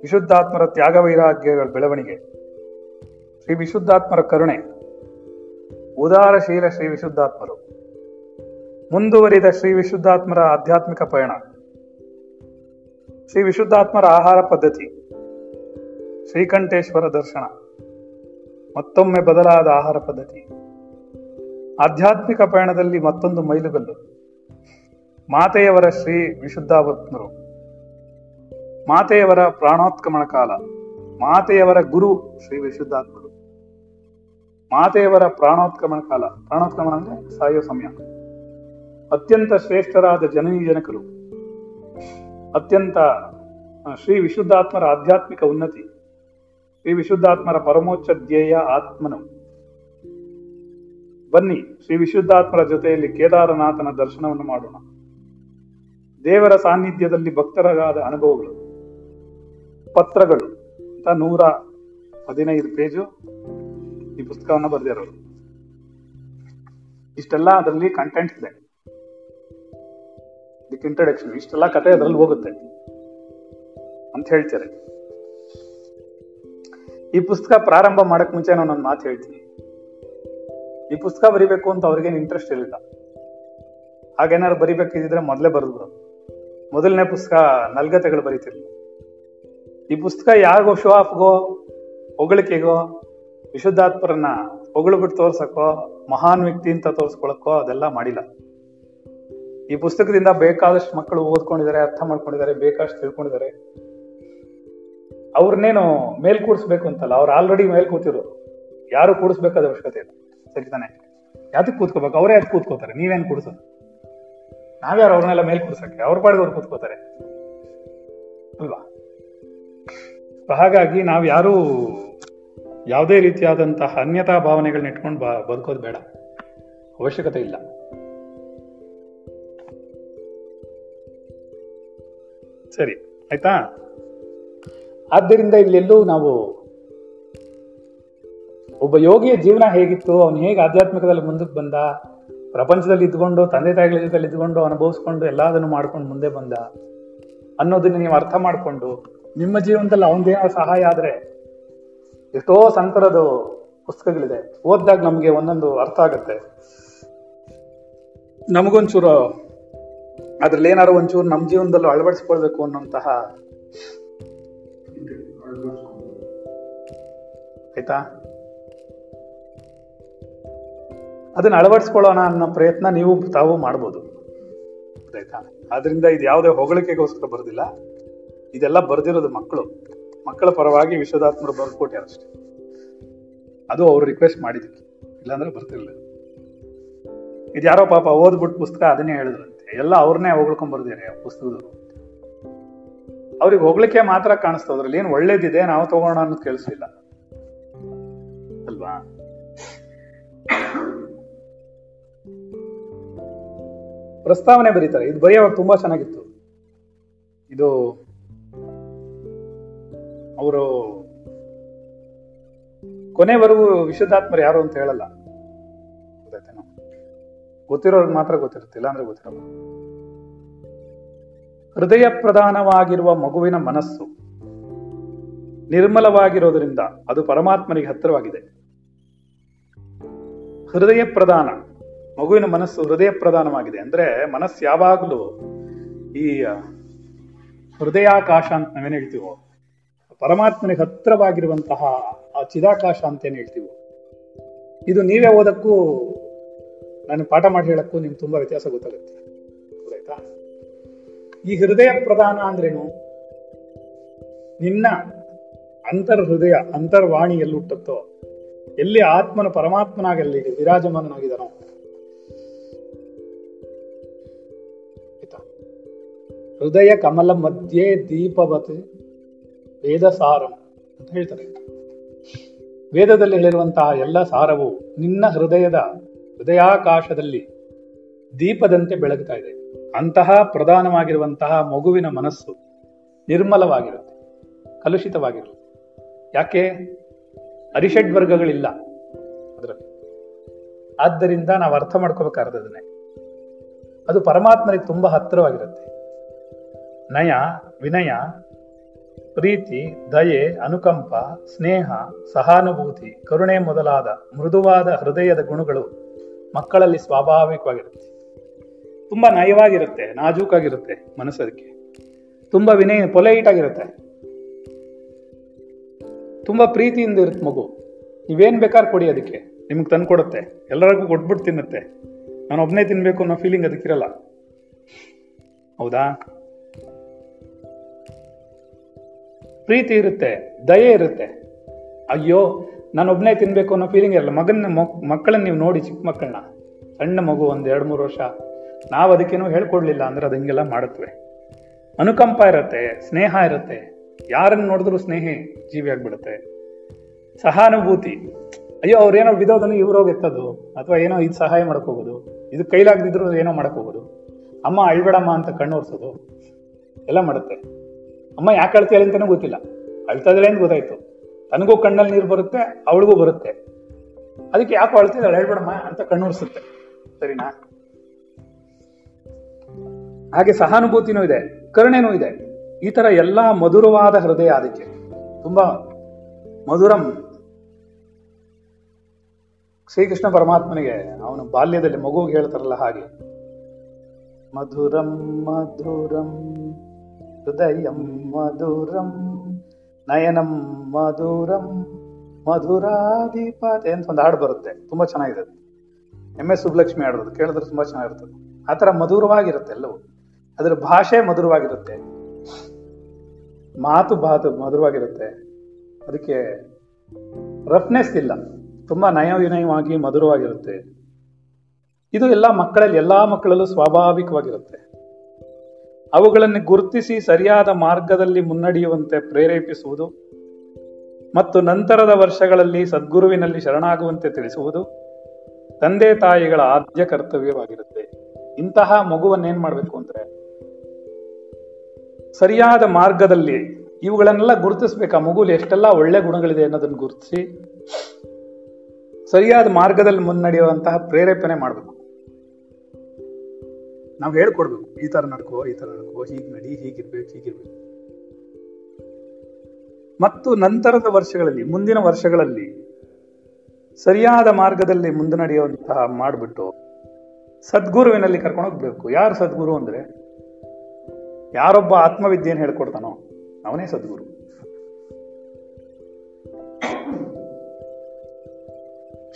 ವಿಶುದ್ಧಾತ್ಮರ ತ್ಯಾಗ ವೈರಾಗ್ಯಗಳ ಬೆಳವಣಿಗೆ. ಶ್ರೀ ವಿಶುದ್ಧಾತ್ಮರ ಕರುಣೆ. ಉದಾರಶೀಲ ಶ್ರೀ ವಿಶುದ್ಧಾತ್ಮರು. ಮುಂದುವರಿದ ಶ್ರೀ ವಿಶುದ್ಧಾತ್ಮರ ಆಧ್ಯಾತ್ಮಿಕ ಪಯಣ. ಶ್ರೀ ವಿಶುದ್ಧಾತ್ಮರ ಆಹಾರ ಪದ್ಧತಿ. ಶ್ರೀಕಂಠೇಶ್ವರ ದರ್ಶನ. ಮತ್ತೊಮ್ಮೆ ಬದಲಾದ ಆಹಾರ ಪದ್ಧತಿ. ಆಧ್ಯಾತ್ಮಿಕ ಪಯಣದಲ್ಲಿ ಮತ್ತೊಂದು ಮೈಲುಗಲ್ಲು. ಮಾತೆಯವರ ಶ್ರೀ ವಿಶುದ್ಧಾತ್ಮರು ಮಾತೆಯವರ ಪ್ರಾಣೋತ್ಕಮಣ ಕಾಲ. ಮಾತೆಯವರ ಗುರು ಶ್ರೀ ವಿಶುದ್ಧಾತ್ಮರು. ಮಾತೆಯವರ ಪ್ರಾಣೋತ್ಕ್ರಮಣ ಕಾಲ. ಪ್ರಾಣೋತ್ಕ್ರಮಣ ಅಂದ್ರೆ ಸಾಯೋ ಸಮಯ. ಅತ್ಯಂತ ಶ್ರೇಷ್ಠರಾದ ಜನನಿ ಜನಕರು. ಅತ್ಯಂತ ಶ್ರೀ ವಿಶುದ್ಧಾತ್ಮರ ಆಧ್ಯಾತ್ಮಿಕ ಉನ್ನತಿ. ಶ್ರೀ ವಿಶುದ್ಧಾತ್ಮರ ಪರಮೋಚ್ಚ ಧ್ಯೇಯ ಆತ್ಮನು. ಬನ್ನಿ, ಶ್ರೀ ವಿಶುದ್ಧಾತ್ಮರ ಜೊತೆಯಲ್ಲಿ ಕೇದಾರನಾಥನ ದರ್ಶನವನ್ನು ಮಾಡೋಣ. ದೇವರ ಸಾನ್ನಿಧ್ಯದಲ್ಲಿ ಭಕ್ತರಾದ ಅನುಭವಗಳು. ಪತ್ರಗಳು. ಅಂತ ನೂರ ಹದಿನೈದು ಪೇಜು. ಈ ಪುಸ್ತಕವನ್ನ ಬರೆದಿರೋರು. ಇಷ್ಟೆಲ್ಲ ಅದರಲ್ಲಿ ಕಂಟೆಂಟ್ ಇದೆ. ಇದಕ್ಕೆ ಇಂಟ್ರಡಕ್ಷನ್ ಇಷ್ಟೆಲ್ಲ ಕತೆ ಅದರಲ್ಲಿ ಹೋಗುತ್ತೆ ಅಂತ ಹೇಳ್ತಾರೆ. ಈ ಪುಸ್ತಕ ಪ್ರಾರಂಭ ಮಾಡಕ್ ಮುಂಚೆ ನಾನು ಒಂದು ಮಾತು ಹೇಳ್ತೀನಿ. ಈ ಪುಸ್ತಕ ಬರಿಬೇಕು ಅಂತ ಅವ್ರಿಗೇನು ಇಂಟ್ರೆಸ್ಟ್ ಇರಲಿಲ್ಲ. ಹಾಗೇನಾದ್ರು ಬರಿಬೇಕಿದ್ರೆ ಮೊದಲೇ ಬರೆದ್ರು. ಮೊದಲನೇ ಪುಸ್ತಕ ನಲ್ಗತೆಗಳು ಬರೀತಿರ್ಲಿಲ್ಲ ಈ ಪುಸ್ತಕ ಯಾರಿಗೋ ಶೋ ಆಫ್ಗೋ ಹೊಗಳಿಕೆಗೋ ವಿಶುದ್ಧಾತ್ಮರನ್ನ ಹೊಗಳ್ಬಿಟ್ಟು ತೋರ್ಸಕ್ಕೋ, ಮಹಾನ್ ವ್ಯಕ್ತಿ ಅಂತ ತೋರ್ಸ್ಕೊಳಕ್ಕೋ ಅದೆಲ್ಲ ಮಾಡಿಲ್ಲ. ಈ ಪುಸ್ತಕದಿಂದ ಬೇಕಾದಷ್ಟು ಮಕ್ಕಳು ಓದ್ಕೊಂಡಿದ್ದಾರೆ, ಅರ್ಥ ಮಾಡ್ಕೊಂಡಿದ್ದಾರೆ, ಬೇಕಾದಷ್ಟು ತಿಳ್ಕೊಂಡಿದ್ದಾರೆ. ಅವ್ರನ್ನೇನು ಮೇಲ್ ಕೂಡಿಸ್ಬೇಕು ಅಂತಲ್ಲ, ಅವ್ರು ಆಲ್ರೆಡಿ ಮೇಲ್ ಕೂತಿದ್ರು ಯಾರು ಕೂಡಿಸ್ಬೇಕಾದ ಅವಶ್ಯಕತೆ ಇಲ್ಲ. ಸರಿ ತಾನೆ. ಯಾತಕ್ಕೆ ಕೂತ್ಕೋಬೇಕು? ಅವರೇ ಯಾಕೆ ಕೂತ್ಕೋತಾರೆ? ನೀವೇನ್ ಕೂಡಿಸೋದು? ನಾವ್ಯಾರು ಅವ್ರನ್ನೆಲ್ಲ ಮೇಲ್ ಕೂಡ್ಸಕ್ಕೆ ಅವ್ರ ಪಾಡಿಗೆ ಅವ್ರು ಕೂತ್ಕೋತಾರೆ. ಅಲ್ವಾ? ಹಾಗಾಗಿ ನಾವು ಯಾರು ಯಾವುದೇ ರೀತಿಯಾದಂತಹ ಅನ್ಯತಾ ಭಾವನೆಗಳನ್ನ ಇಟ್ಕೊಂಡು ಬ, ಬದುಕೋದು ಬೇಡ. ಅವಶ್ಯಕತೆ ಇಲ್ಲ. ಸರಿ, ಆಯ್ತಾ? ಆದ್ದರಿಂದ ಇಲ್ಲೆಲ್ಲೂ ನಾವು ಒಬ್ಬ ಯೋಗಿಯ ಜೀವನ ಹೇಗಿತ್ತು, ಅವನು ಹೇಗೆ ಆಧ್ಯಾತ್ಮಿಕದಲ್ಲಿ ಮುಂದಕ್ಕೆ ಬಂದ, ಪ್ರಪಂಚದಲ್ಲಿ ಇದ್ಕೊಂಡು ತಂದೆ ತಾಯಿಗಳ ಜೊತೆಲಿ ಇದ್ಕೊಂಡು ಅನುಭವಿಸ್ಕೊಂಡು, ಎಲ್ಲದನ್ನು ಮಾಡ್ಕೊಂಡು ಮುಂದೆ ಬಂದ ಅನ್ನೋದನ್ನ ನೀವು ಅರ್ಥ ಮಾಡಿಕೊಂಡು, ನಿಮ್ಮ ಜೀವನದಲ್ಲಿ ಅವನದೇನೋ ಸಹಾಯ ಆದ್ರೆ ಎಷ್ಟೋ ಸಂಕರದು ಪುಸ್ತಕಗಳಿದೆ. ಓದಿದಾಗ ನಮಗೆ ಒಂದೊಂದು ಅರ್ಥ ಆಗುತ್ತೆ. ನಮಗೊಂಚೂರು ಅದ್ರಲ್ಲಿ ಏನಾದ್ರು ಒಂಚೂರು ನಮ್ಮ ಜೀವನದಲ್ಲೂ ಅಳವಡಿಸ್ಕೊಳ್ಬೇಕು ಅನ್ನೋಂತಹ ಆಯ್ತಾ? ಅದನ್ನ ಅಳವಡಿಸ್ಕೊಳ್ಳೋಣ ಅನ್ನೋ ಪ್ರಯತ್ನ ನೀವು ತಾವು ಮಾಡ್ಬೋದು. ಆಯ್ತಾ? ಅದರಿಂದ ಇದು ಯಾವುದೇ ಹೊಗಳಿಕೆಗೋಸ್ಕರ ಬರೋದಿಲ್ಲ. ಇದೆಲ್ಲ ಬರ್ದಿರೋದು ಮಕ್ಕಳು. ಮಕ್ಕಳ ಪರವಾಗಿ ವಿಶ್ವದಾತ್ಮರು ಬರ್ಕೊಟ್ಯಾರ ಅಷ್ಟೇ. ಅದು ಅವ್ರು ರಿಕ್ವೆಸ್ಟ್ ಮಾಡಿದ್ದಕ್ಕೆ ಇಲ್ಲಾಂದ್ರೆ ಬರ್ತಿರ್ಲಿಲ್ಲ. ಇದು ಯಾರೋ ಪಾಪ ಓದ್ಬಿಟ್ಟು ಪುಸ್ತಕ ಅದನ್ನೇ ಹೇಳಿದ್ರಂತೆ. ಎಲ್ಲ ಅವ್ರನ್ನೇ ಹೊಗಳ್ಕೊಂಡ್ ಬರ್ದಿದ್ದಾರೆ ಆ ಪುಸ್ತಕದವರು. ಅವ್ರಿಗೆ ಹೋಗ್ಲಿಕ್ಕೆ ಮಾತ್ರ ಕಾಣಿಸ್ತು ಅದ್ರಲ್ಲಿ ಏನು ಒಳ್ಳೇದಿದೆ ನಾವು ತಗೋಣ ಅನ್ನೋದು ಕೇಳಿಸ್ಲಿಲ್ಲ ಅಲ್ವಾ? ಪ್ರಸ್ತಾವನೆ ಬರೀತಾರೆ. ಇದು ಬರೆಯುವಾಗ ತುಂಬಾ ಚೆನ್ನಾಗಿತ್ತು. ಇದು ಅವರು ಕೊನೆವರೆಗೂ ವಿಶುದ್ಧಾತ್ಮರು ಯಾರು ಅಂತ ಹೇಳಲ್ಲ. ಗೊತ್ತಾಯ್ತೇನೋ? ಗೊತ್ತಿರೋರ್ಗೆ ಮಾತ್ರ ಗೊತ್ತಿರುತ್ತೆ, ಇಲ್ಲಾಂದ್ರೆ ಗೊತ್ತಿರಲ್ಲ. ಹೃದಯ ಪ್ರಧಾನವಾಗಿರುವ ಮಗುವಿನ ಮನಸ್ಸು ನಿರ್ಮಲವಾಗಿರೋದ್ರಿಂದ ಅದು ಪರಮಾತ್ಮನಿಗೆ ಹತ್ತಿರವಾಗಿದೆ. ಹೃದಯ ಪ್ರಧಾನ, ಮಗುವಿನ ಮನಸ್ಸು ಹೃದಯ ಪ್ರಧಾನವಾಗಿದೆ. ಅಂದ್ರೆ ಮನಸ್ಸು ಯಾವಾಗಲೂ ಈ ಹೃದಯಾಕಾಶ ಅಂತ ನಾವೇನು ಹೇಳ್ತೀವೋ ಪರಮಾತ್ಮನಿಗೆ ಹತ್ತಿರವಾಗಿರುವಂತಹ ಆ ಚಿದಾಕಾಶ ಅಂತ ಹೇಳ್ತೀವಿ. ಇದು ನೀವೇ ಓದಕ್ಕೂ, ನಾನು ಪಾಠ ಮಾಡಿ ಹೇಳಕ್ಕೂ ನಿಮ್ಗೆ ತುಂಬಾ ವ್ಯತ್ಯಾಸ ಗೊತ್ತಾಗುತ್ತೆ. ಗೊತ್ತಾಯ್ತಾ? ಈ ಹೃದಯ ಪ್ರಧಾನ ಅಂದ್ರೇನು? ನಿನ್ನ ಅಂತರ್ ಹೃದಯ ಅಂತರ್ವಾಣಿ ಎಲ್ಲಿ ಹುಟ್ಟುತ್ತೋ, ಎಲ್ಲಿ ಆತ್ಮನ ಪರಮಾತ್ಮನಾಗಲ್ಲಿ ವಿರಾಜಮಾನನಾಗಿದ್ದಾನೋ? ಹೃದಯ ಕಮಲ ಮಧ್ಯೆ ದೀಪವತ್ ವೇದ ಸಾರಂ ಅಂತ ಹೇಳ್ತಾರೆ. ವೇದದಲ್ಲಿ ಹೇಳಿರುವಂತಹ ಎಲ್ಲ ಸಾರವು ನಿನ್ನ ಹೃದಯದ ಹೃದಯಾಕಾಶದಲ್ಲಿ ದೀಪದಂತೆ ಬೆಳಗ್ತಾ ಇದೆ. ಅಂತಹ ಪ್ರಧಾನವಾಗಿರುವಂತಹ ಮಗುವಿನ ಮನಸ್ಸು ನಿರ್ಮಲವಾಗಿರುತ್ತೆ, ಕಲುಷಿತವಾಗಿರುತ್ತೆ. ಯಾಕೆ? ಅರಿಷಡ್ ವರ್ಗಗಳಿಲ್ಲ ಅದರಲ್ಲಿ. ಆದ್ದರಿಂದ ನಾವು ಅರ್ಥ ಅದನ್ನೇ ಅದು ಪರಮಾತ್ಮನಿಗೆ ತುಂಬಾ ಹತ್ತಿರವಾಗಿರುತ್ತೆ. ನಯ, ವಿನಯ ಪ್ರೀತಿ, ದಯೆ, ಅನುಕಂಪ, ಸ್ನೇಹ, ಸಹಾನುಭೂತಿ, ಕರುಣೆ ಮೊದಲಾದ ಮೃದುವಾದ ಹೃದಯದ ಗುಣಗಳು ಮಕ್ಕಳಲ್ಲಿ ಸ್ವಾಭಾವಿಕವಾಗಿರುತ್ತೆ. ತುಂಬಾ ನಯವಾಗಿರುತ್ತೆ, ನಾಜೂಕಾಗಿರುತ್ತೆ ಮನಸ್ಸದಕ್ಕೆ. ತುಂಬಾ ವಿನಯ ಪೊಲೈಟ್ ಆಗಿರುತ್ತೆ ತುಂಬಾ ಪ್ರೀತಿಯಿಂದ ಇರುತ್ತೆ ಮಗು. ನೀವೇನು ಬೇಕಾದ್ರೆ ಕೊಡಿ ಅದಕ್ಕೆ. ನಿಮ್ಗೆ ತಂದು ಕೊಡುತ್ತೆ ಎಲ್ಲರಿಗೂ ಕೊಟ್ಬಿಟ್ಟು ತಿನ್ನುತ್ತೆ. ನಾನು ಒಬ್ಬನೇ ತಿನ್ಬೇಕು ಅನ್ನೋ ಫೀಲಿಂಗ್ ಅದಕ್ಕಿರಲ್ಲ. ಹೌದಾ? ಪ್ರೀತಿ ಇರುತ್ತೆ, ದಯೆ ಇರುತ್ತೆ. ಅಯ್ಯೋ ನಾನು ಒಬ್ಬನೇ ತಿನ್ಬೇಕು ಅನ್ನೋ ಫೀಲಿಂಗ್ ಇರಲ್ಲ. ಮಗನ ಮಕ್ಕಳನ್ನ ನೀವು ನೋಡಿ, ಚಿಕ್ಕ ಮಕ್ಕಳನ್ನ. ಸಣ್ಣ ಮಗು ಒಂದು ಎರಡು ಮೂರು ವರ್ಷ. ನಾವು ಅದಕ್ಕೇನೋ ಹೇಳ್ಕೊಡ್ಲಿಲ್ಲ ಅಂದ್ರೆ ಅದು ಹಿಂಗೆಲ್ಲ ಮಾಡುತ್ತವೆ ಅನುಕಂಪ ಇರುತ್ತೆ, ಸ್ನೇಹ ಇರುತ್ತೆ. ಯಾರನ್ನು ನೋಡಿದ್ರು ಸ್ನೇಹಿ ಜೀವಿ ಆಗ್ಬಿಡುತ್ತೆ. ಸಹಾನುಭೂತಿ. ಅಯ್ಯೋ ಅವ್ರೇನೋ ಬಿದೋದನ್ನು ಇವ್ರೋಗಿ ಎತ್ತದು, ಅಥವಾ ಏನೋ ಇದು ಸಹಾಯ ಹೋಗೋದು. ಇದು ಕೈಲಾಗದಿದ್ರು ಏನೋ ಹೋಗೋದು. ಅಮ್ಮ, ಅಳ್ಬೇಡಮ್ಮ ಅಂತ ಕಣ್ಣು ಒರ್ಸೋದು. ಎಲ್ಲ ಮಾಡುತ್ತೆ. ಅಮ್ಮ ಯಾಕೆ ಅಳ್ತಾಳೆ ಅಂತಾನೆ ಗೊತ್ತಿಲ್ಲ. ಅಳ್ತಾ ಇದ್ದಾಳೆ ಅಂತ ಗೊತ್ತಾಯ್ತು. ತನಗೂ ಕಣ್ಣಲ್ಲಿ ನೀರು ಬರುತ್ತೆ, ಅವಳಿಗೂ ಬರುತ್ತೆ. ಅದಕ್ಕೆ ಯಾಕೋ ಅಳ್ತಿದ್ದಾಳೆ? ಹೇಳ್ಬೇಡಮ್ಮ ಅಂತ ಕಣ್ಣುರ್ಸುತ್ತೆ ಸರಿನಾ? ಹಾಗೆ ಸಹಾನುಭೂತಿನೂ ಇದೆ, ಕರುಣೆನೂ ಇದೆ. ಈ ತರ ಎಲ್ಲಾ ಮಧುರವಾದ ಹೃದಯ ಅದಕ್ಕೆ ತುಂಬಾ ಮಧುರಂ. ಶ್ರೀಕೃಷ್ಣ ಪರಮಾತ್ಮನಿಗೆ ಅವನು ಬಾಲ್ಯದಲ್ಲಿ ಮಗುವಿಗೆ ಹೇಳ್ತಾರಲ್ಲ ಹಾಗೆ. ಮಧುರಂ ಮಧುರಂ. ಹೃದಯಂ ಮಧುರಂ, ನಯನಂ ಮಧುರಂ, ಮಧುರಾಧಿಪತೆ ಅಂತ ಒಂದು ಹಾಡು ಬರುತ್ತೆ. ತುಂಬಾ ಚೆನ್ನಾಗಿದೆ ಅದು. ಎಂ ಎಸ್ ಸುಬ್ಲಕ್ಷ್ಮಿ ಹಾಡೋದು ಕೇಳಿದ್ರೆ ತುಂಬಾ ಚೆನ್ನಾಗಿರ್ತದೆ ಆ ತರ ಮಧುರವಾಗಿರುತ್ತೆ ಎಲ್ಲವೂ. ಅದರ ಭಾಷೆ ಮಧುರವಾಗಿರುತ್ತೆ. ಮಾತು ಬಾತು ಮಧುರವಾಗಿರುತ್ತೆ. ಅದಕ್ಕೆ ರಫ್ನೆಸ್ ಇಲ್ಲ. ತುಂಬಾ ನಯವಿನಯವಾಗಿ ಮಧುರವಾಗಿರುತ್ತೆ. ಇದು ಎಲ್ಲ ಮಕ್ಕಳಲ್ಲಿ, ಎಲ್ಲಾ ಮಕ್ಕಳಲ್ಲೂ ಸ್ವಾಭಾವಿಕವಾಗಿರುತ್ತೆ. ಅವುಗಳನ್ನು ಗುರುತಿಸಿ ಸರಿಯಾದ ಮಾರ್ಗದಲ್ಲಿ ಮುನ್ನಡೆಯುವಂತೆ ಪ್ರೇರೇಪಿಸುವುದು ಮತ್ತು ನಂತರದ ವರ್ಷಗಳಲ್ಲಿ ಸದ್ಗುರುವಿನಲ್ಲಿ ಶರಣಾಗುವಂತೆ ತಿಳಿಸುವುದು ತಂದೆ ತಾಯಿಗಳ ಆದ್ಯ ಕರ್ತವ್ಯವಾಗಿರುತ್ತೆ. ಇಂತಹ ಮಗುವನ್ನೇನ್ ಮಾಡಬೇಕು ಅಂದ್ರೆ ಸರಿಯಾದ ಮಾರ್ಗದಲ್ಲಿ ಇವುಗಳನ್ನೆಲ್ಲ ಗುರುತಿಸ್ಬೇಕು. ಆ ಮಗುಲಿ ಎಷ್ಟೆಲ್ಲ ಒಳ್ಳೆ ಗುಣಗಳಿದೆ ಅನ್ನೋದನ್ನು ಗುರುತಿಸಿ ಸರಿಯಾದ ಮಾರ್ಗದಲ್ಲಿ ಮುನ್ನಡೆಯುವಂತಹ ಪ್ರೇರೇಪಣೆ ಮಾಡಬೇಕು. ನಾವು ಹೇಳ್ಕೊಡ್ಬೇಕು, ಈ ತರ ನಡ್ಕೋ, ಈ ತರ ನಡ್ಕೋ, ಹೀಗ್ ನಡಿ, ಹೀಗಿರ್ಬೇಕು ಹೀಗಿರ್ಬೇಕು. ಮತ್ತು ನಂತರದ ವರ್ಷಗಳಲ್ಲಿ, ಮುಂದಿನ ವರ್ಷಗಳಲ್ಲಿ ಸರಿಯಾದ ಮಾರ್ಗದಲ್ಲಿ ಮುಂದೆ ನಡೆಯುವಂತಹ ಮಾಡಿಬಿಟ್ಟು ಸದ್ಗುರುವಿನಲ್ಲಿ ಕರ್ಕೊಂಡು ಹೋಗ್ಬೇಕು. ಯಾರು ಸದ್ಗುರು ಅಂದ್ರೆ? ಯಾರೊಬ್ಬ ಆತ್ಮವಿದ್ಯೆಯನ್ನು ಹೇಳ್ಕೊಡ್ತಾನೋ, ಅವನೇ ಸದ್ಗುರು.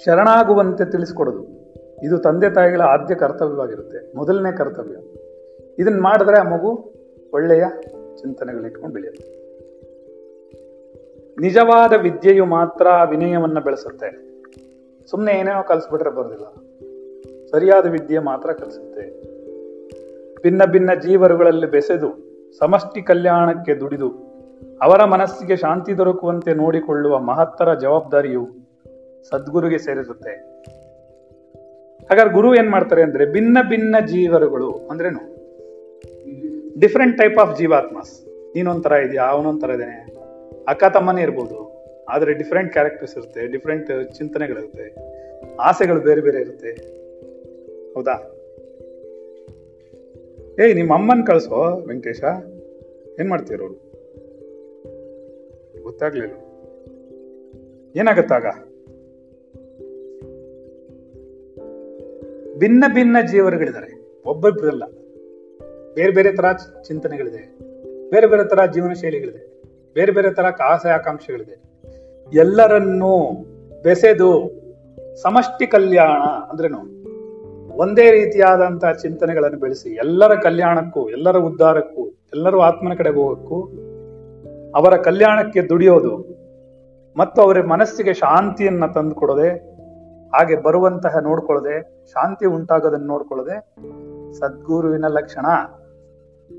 ಶರಣಾಗುವಂತೆ ತಿಳಿಸ್ಕೊಡೋದು. ಇದು ತಂದೆ ತಾಯಿಗಳ ಆದ್ಯ ಕರ್ತವ್ಯವಾಗಿರುತ್ತೆ. ಮೊದಲನೇ ಕರ್ತವ್ಯ. ಇದನ್ನು ಮಾಡಿದ್ರೆ ಆ ಮಗು ಒಳ್ಳೆಯ ಚಿಂತನೆಗಳಿಟ್ಕೊಂಡು ಬೆಳೆಯುತ್ತೆ. ನಿಜವಾದ ವಿದ್ಯೆಯು ಮಾತ್ರ ವಿನಯವನ್ನು ಬೆಳೆಸುತ್ತೆ. ಸುಮ್ಮನೆ ಏನೇನೋ ಕಲಿಸ್ಬಿಟ್ರೆ ಬರೋದಿಲ್ಲ. ಸರಿಯಾದ ವಿದ್ಯೆ ಮಾತ್ರ ಕಲಿಸುತ್ತೆ. ಭಿನ್ನ ಭಿನ್ನ ಜೀವರುಗಳಲ್ಲಿ ಬೆಸೆದು, ಸಮಷ್ಟಿ ಕಲ್ಯಾಣಕ್ಕೆ ದುಡಿದು, ಅವರ ಮನಸ್ಸಿಗೆ ಶಾಂತಿ ದೊರಕುವಂತೆ ನೋಡಿಕೊಳ್ಳುವ ಮಹತ್ತರ ಜವಾಬ್ದಾರಿಯು ಸದ್ಗುರುಗೆ ಸೇರಿರುತ್ತೆ ಹಾಗಾದ್ರೆ ಗುರು ಏನ್ ಮಾಡ್ತಾರೆ ಅಂದ್ರೆ ಭಿನ್ನ ಭಿನ್ನ ಜೀವರುಗಳು ಅಂದ್ರೇನು? ಡಿಫ್ರೆಂಟ್ ಟೈಪ್ ಆಫ್ ಜೀವಾತ್ಮಸ್. ನೀನೊಂಥರ ಇದೆಯಾ, ಅವನೊಂಥರ ಇದ್ದೇನೆ. ಅಕ್ಕ ತಮ್ಮನೇ ಇರ್ಬೋದು, ಆದರೆ ಡಿಫ್ರೆಂಟ್ ಕ್ಯಾರೆಕ್ಟರ್ಸ್ ಇರುತ್ತೆ ಡಿಫ್ರೆಂಟ್ ಚಿಂತನೆಗಳಿರುತ್ತೆ, ಆಸೆಗಳು ಬೇರೆ ಬೇರೆ ಇರುತ್ತೆ. ಹೌದಾ? ಏಯ್, ನಿಮ್ಮ ಅಮ್ಮನ ಕಳ್ಸೋ, ವೆಂಕಟೇಶ? ಏನ್ ಮಾಡ್ತೀರೋರು ಗೊತ್ತಾಗ್ಲಿಲ್ಲ. ಏನಾಗತ್ತಾಗ? ಭಿನ್ನ ಭಿನ್ನ ಜೀವರುಗಳಿದ್ದಾರೆ. ಒಬ್ಬೊಬ್ಬರಲ್ಲ ಬೇರೆ ಬೇರೆ ತರ ಚಿಂತನೆಗಳಿದೆ. ಬೇರೆ ಬೇರೆ ತರ ಜೀವನ ಶೈಲಿಗಳಿದೆ. ಬೇರೆ ಬೇರೆ ತರ ಆಸೆ ಆಕಾಂಕ್ಷೆಗಳಿದೆ. ಎಲ್ಲರನ್ನೂ ಬೆಸೆದು ಸಮಷ್ಟಿ ಕಲ್ಯಾಣ ಅಂದ್ರೇನು ಒಂದೇ ರೀತಿಯಾದಂತಹ ಚಿಂತನೆಗಳನ್ನು ಬೆಳೆಸಿ ಎಲ್ಲರ ಕಲ್ಯಾಣಕ್ಕೂ, ಎಲ್ಲರ ಉದ್ಧಾರಕ್ಕೂ, ಎಲ್ಲರೂ ಆತ್ಮನ ಕಡೆ ಹೋಗಕ್ಕೂ, ಅವರ ಕಲ್ಯಾಣಕ್ಕೆ ದುಡಿಯೋದು ಮತ್ತು ಅವರ ಮನಸ್ಸಿಗೆ ಶಾಂತಿಯನ್ನ ತಂದು ಕೊಡದೆ ಹಾಗೆ ಬರುವಂತಹ ನೋಡ್ಕೊಳ್ಳದೆ, ಶಾಂತಿ ಉಂಟಾಗೋದನ್ನ ನೋಡ್ಕೊಳ್ಳದೆ, ಸದ್ಗುರುವಿನ ಲಕ್ಷಣ.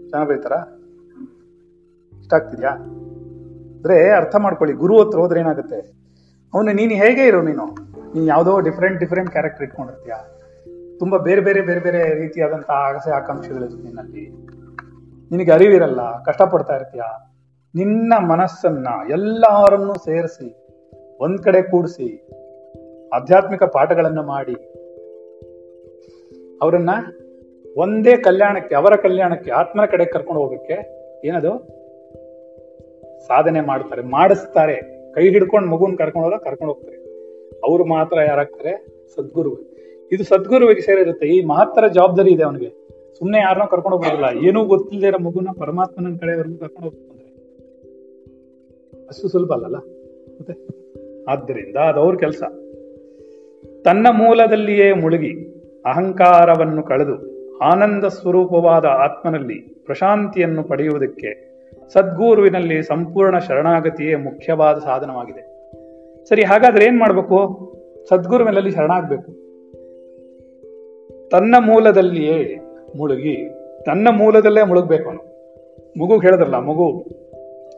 ಚೆನ್ನಾಗ್ ಬೈತಾರ ಇಷ್ಟ ಆಗ್ತಿದ್ಯಾ ಅಂದ್ರೆ ಅರ್ಥ ಮಾಡ್ಕೊಳ್ಳಿ, ಗುರು ಹತ್ರ ಹೋದ್ರೆ ಏನಾಗುತ್ತೆ? ಅವನು ನೀನು ಹೇಗೆ ಇರೋ ನೀನು? ನೀನು ಯಾವುದೋ ಡಿಫ್ರೆಂಟ್ ಡಿಫ್ರೆಂಟ್ ಕ್ಯಾರೆಕ್ಟರ್ ಇಟ್ಕೊಂಡಿರ್ತೀಯ? ತುಂಬಾ ಬೇರೆ ಬೇರೆ ಬೇರೆ ಬೇರೆ ರೀತಿಯಾದಂತಹ ಆಸೆ ಆಕಾಂಕ್ಷೆಗಳಿರುತ್ತೆ ನಿನ್ನಲ್ಲಿ. ನಿನಗೆ ಅರಿವಿರಲ್ಲ, ಕಷ್ಟಪಡ್ತಾ ಇರ್ತೀಯ? ನಿನ್ನ ಮನಸ್ಸನ್ನ ಎಲ್ಲಾರನ್ನೂ ಸೇರಿಸಿ, ಒಂದ್ ಕಡೆ ಕೂಡಿಸಿ ಆಧ್ಯಾತ್ಮಿಕ ಪಾಠಗಳನ್ನು ಮಾಡಿ ಅವರನ್ನ ಒಂದೇ ಕಲ್ಯಾಣಕ್ಕೆ, ಅವರ ಕಲ್ಯಾಣಕ್ಕೆ, ಆತ್ಮನ ಕಡೆ ಕರ್ಕೊಂಡು ಹೋಗಕ್ಕೆ ಏನದು? ಸಾಧನೆ ಮಾಡ್ತಾರೆ, ಮಾಡಿಸ್ತಾರೆ. ಕೈ ಹಿಡ್ಕೊಂಡು ಮಗುನ್ ಕರ್ಕೊಂಡು ಹೋದಾಗ ಕರ್ಕೊಂಡು ಹೋಗ್ತಾರೆ. ಅವ್ರು ಮಾತ್ರ ಯಾರಾಗ್ತಾರೆ? ಸದ್ಗುರು ಇದು ಸದ್ಗುರುವಿಗೆ ಸೇರಿರುತ್ತೆ. ಈ ಮಹತ್ತರ ಜವಾಬ್ದಾರಿ ಇದೆ ಅವನಿಗೆ. ಸುಮ್ಮನೆ ಯಾರನ್ನೂ ಕರ್ಕೊಂಡು ಹೋಗೋದಿಲ್ಲ. ಏನೂ ಗೊತ್ತಿಲ್ಲದೆ ಇರೋ ಮಗುನ ಪರಮಾತ್ಮನ ಕಡೆವರೆಗೂ ಕರ್ಕೊಂಡು ಹೋಗ್ತಾರೆ. ಅಷ್ಟು ಸುಲಭ ಅಲ್ಲಲ್ಲ? ಮತ್ತೆ? ಆದ್ದರಿಂದ ಅದು ಅವ್ರ ಕೆಲಸ. ತನ್ನ ಮೂಲದಲ್ಲಿಯೇ ಮುಳುಗಿ ಅಹಂಕಾರವನ್ನು ಕಳೆದು ಆನಂದ ಸ್ವರೂಪವಾದ ಆತ್ಮನಲ್ಲಿ ಪ್ರಶಾಂತಿಯನ್ನು ಪಡೆಯುವುದಕ್ಕೆ ಸದ್ಗುರುವಿನಲ್ಲಿ ಸಂಪೂರ್ಣ ಶರಣಾಗತಿಯೇ ಮುಖ್ಯವಾದ ಸಾಧನವಾಗಿದೆ. ಸರಿ, ಹಾಗಾದ್ರೆ ಏನ್ ಮಾಡ್ಬೇಕು? ಸದ್ಗುರುವಿನಲ್ಲಿ ಶರಣಾಗಬೇಕು. ತನ್ನ ಮೂಲದಲ್ಲಿಯೇ ಮುಳುಗಿ ತನ್ನ ಮೂಲದಲ್ಲೇ ಮುಳುಗ್ಬೇಕು ಅವನು. ಮಗು ಹೇಳಿದ್ರಲ್ಲ ಮಗು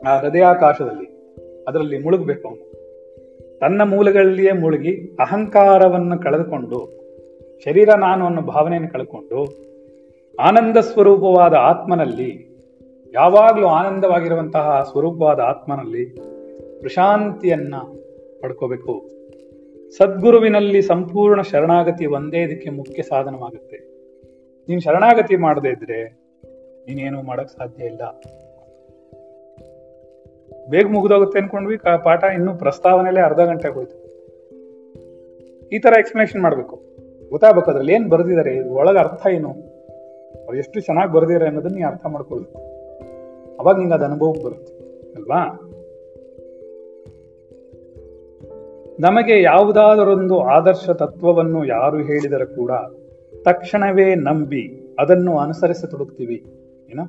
ಆ ಹೃದಯಾಕಾಶದಲ್ಲಿ ಅದರಲ್ಲಿ ಮುಳುಗ್ಬೇಕು ಅವನು. ತನ್ನ ಮೂಲಗಳಲ್ಲಿಯೇ ಮುಳುಗಿ ಅಹಂಕಾರವನ್ನು ಕಳೆದುಕೊಂಡು, ಶರೀರ ನಾನು ಅನ್ನೋ ಭಾವನೆಯನ್ನು ಕಳ್ಕೊಂಡು ಆನಂದ ಸ್ವರೂಪವಾದ ಆತ್ಮನಲ್ಲಿ, ಯಾವಾಗಲೂ ಆನಂದವಾಗಿರುವಂತಹ ಸ್ವರೂಪವಾದ ಆತ್ಮನಲ್ಲಿ ಪ್ರಶಾಂತಿಯನ್ನ ಪಡ್ಕೋಬೇಕು. ಸದ್ಗುರುವಿನಲ್ಲಿ ಸಂಪೂರ್ಣ ಶರಣಾಗತಿ ಒಂದೇ ಇದಕ್ಕೆ ಮುಖ್ಯ ಸಾಧನವಾಗುತ್ತೆ. ನೀನು ಶರಣಾಗತಿ ಮಾಡದೇ ಇದ್ರೆ ನೀನೇನು ಮಾಡಕ್ ಸಾಧ್ಯ ಇಲ್ಲ. ಬೇಗ ಮುಗಿದೋಗುತ್ತೆ ಅನ್ಕೊಂಡ್ವಿ. ಪಾಠ ಇನ್ನೂ ಪ್ರಸ್ತಾವನೆಯಲ್ಲೇ ಅರ್ಧ ಗಂಟೆ ಹೋಯ್ತು ಈ ತರ ಎಕ್ಸ್ಪ್ಲನೇಷನ್ ಮಾಡಬೇಕು. ಗೊತ್ತಾಗಬೇಕು ಅದ್ರಲ್ಲಿ ಏನು ಬರೆದಿದ್ದಾರೆ ಒಳಗೆ ಅರ್ಥ ಏನು? ಅವ್ರು ಎಷ್ಟು ಚೆನ್ನಾಗಿ ಬರೆದಿದ್ದಾರೆ ಅನ್ನೋದನ್ನ ನೀ ಅರ್ಥ ಮಾಡ್ಕೊಳ್ಬೇಕು. ಅವಾಗ ನಿಂಗೆ ಅದು ಅನುಭವಕ್ಕೆ ಬರುತ್ತೆ, ಅಲ್ವಾ? ನಮಗೆ ಯಾವುದಾದರೊಂದು ಆದರ್ಶ ತತ್ವವನ್ನು ಯಾರು ಹೇಳಿದರೆ ಕೂಡ ತಕ್ಷಣವೇ ನಂಬಿ ಅದನ್ನು ಅನುಸರಿಸತೊಡಗ್ತೀವಿ ಏನ?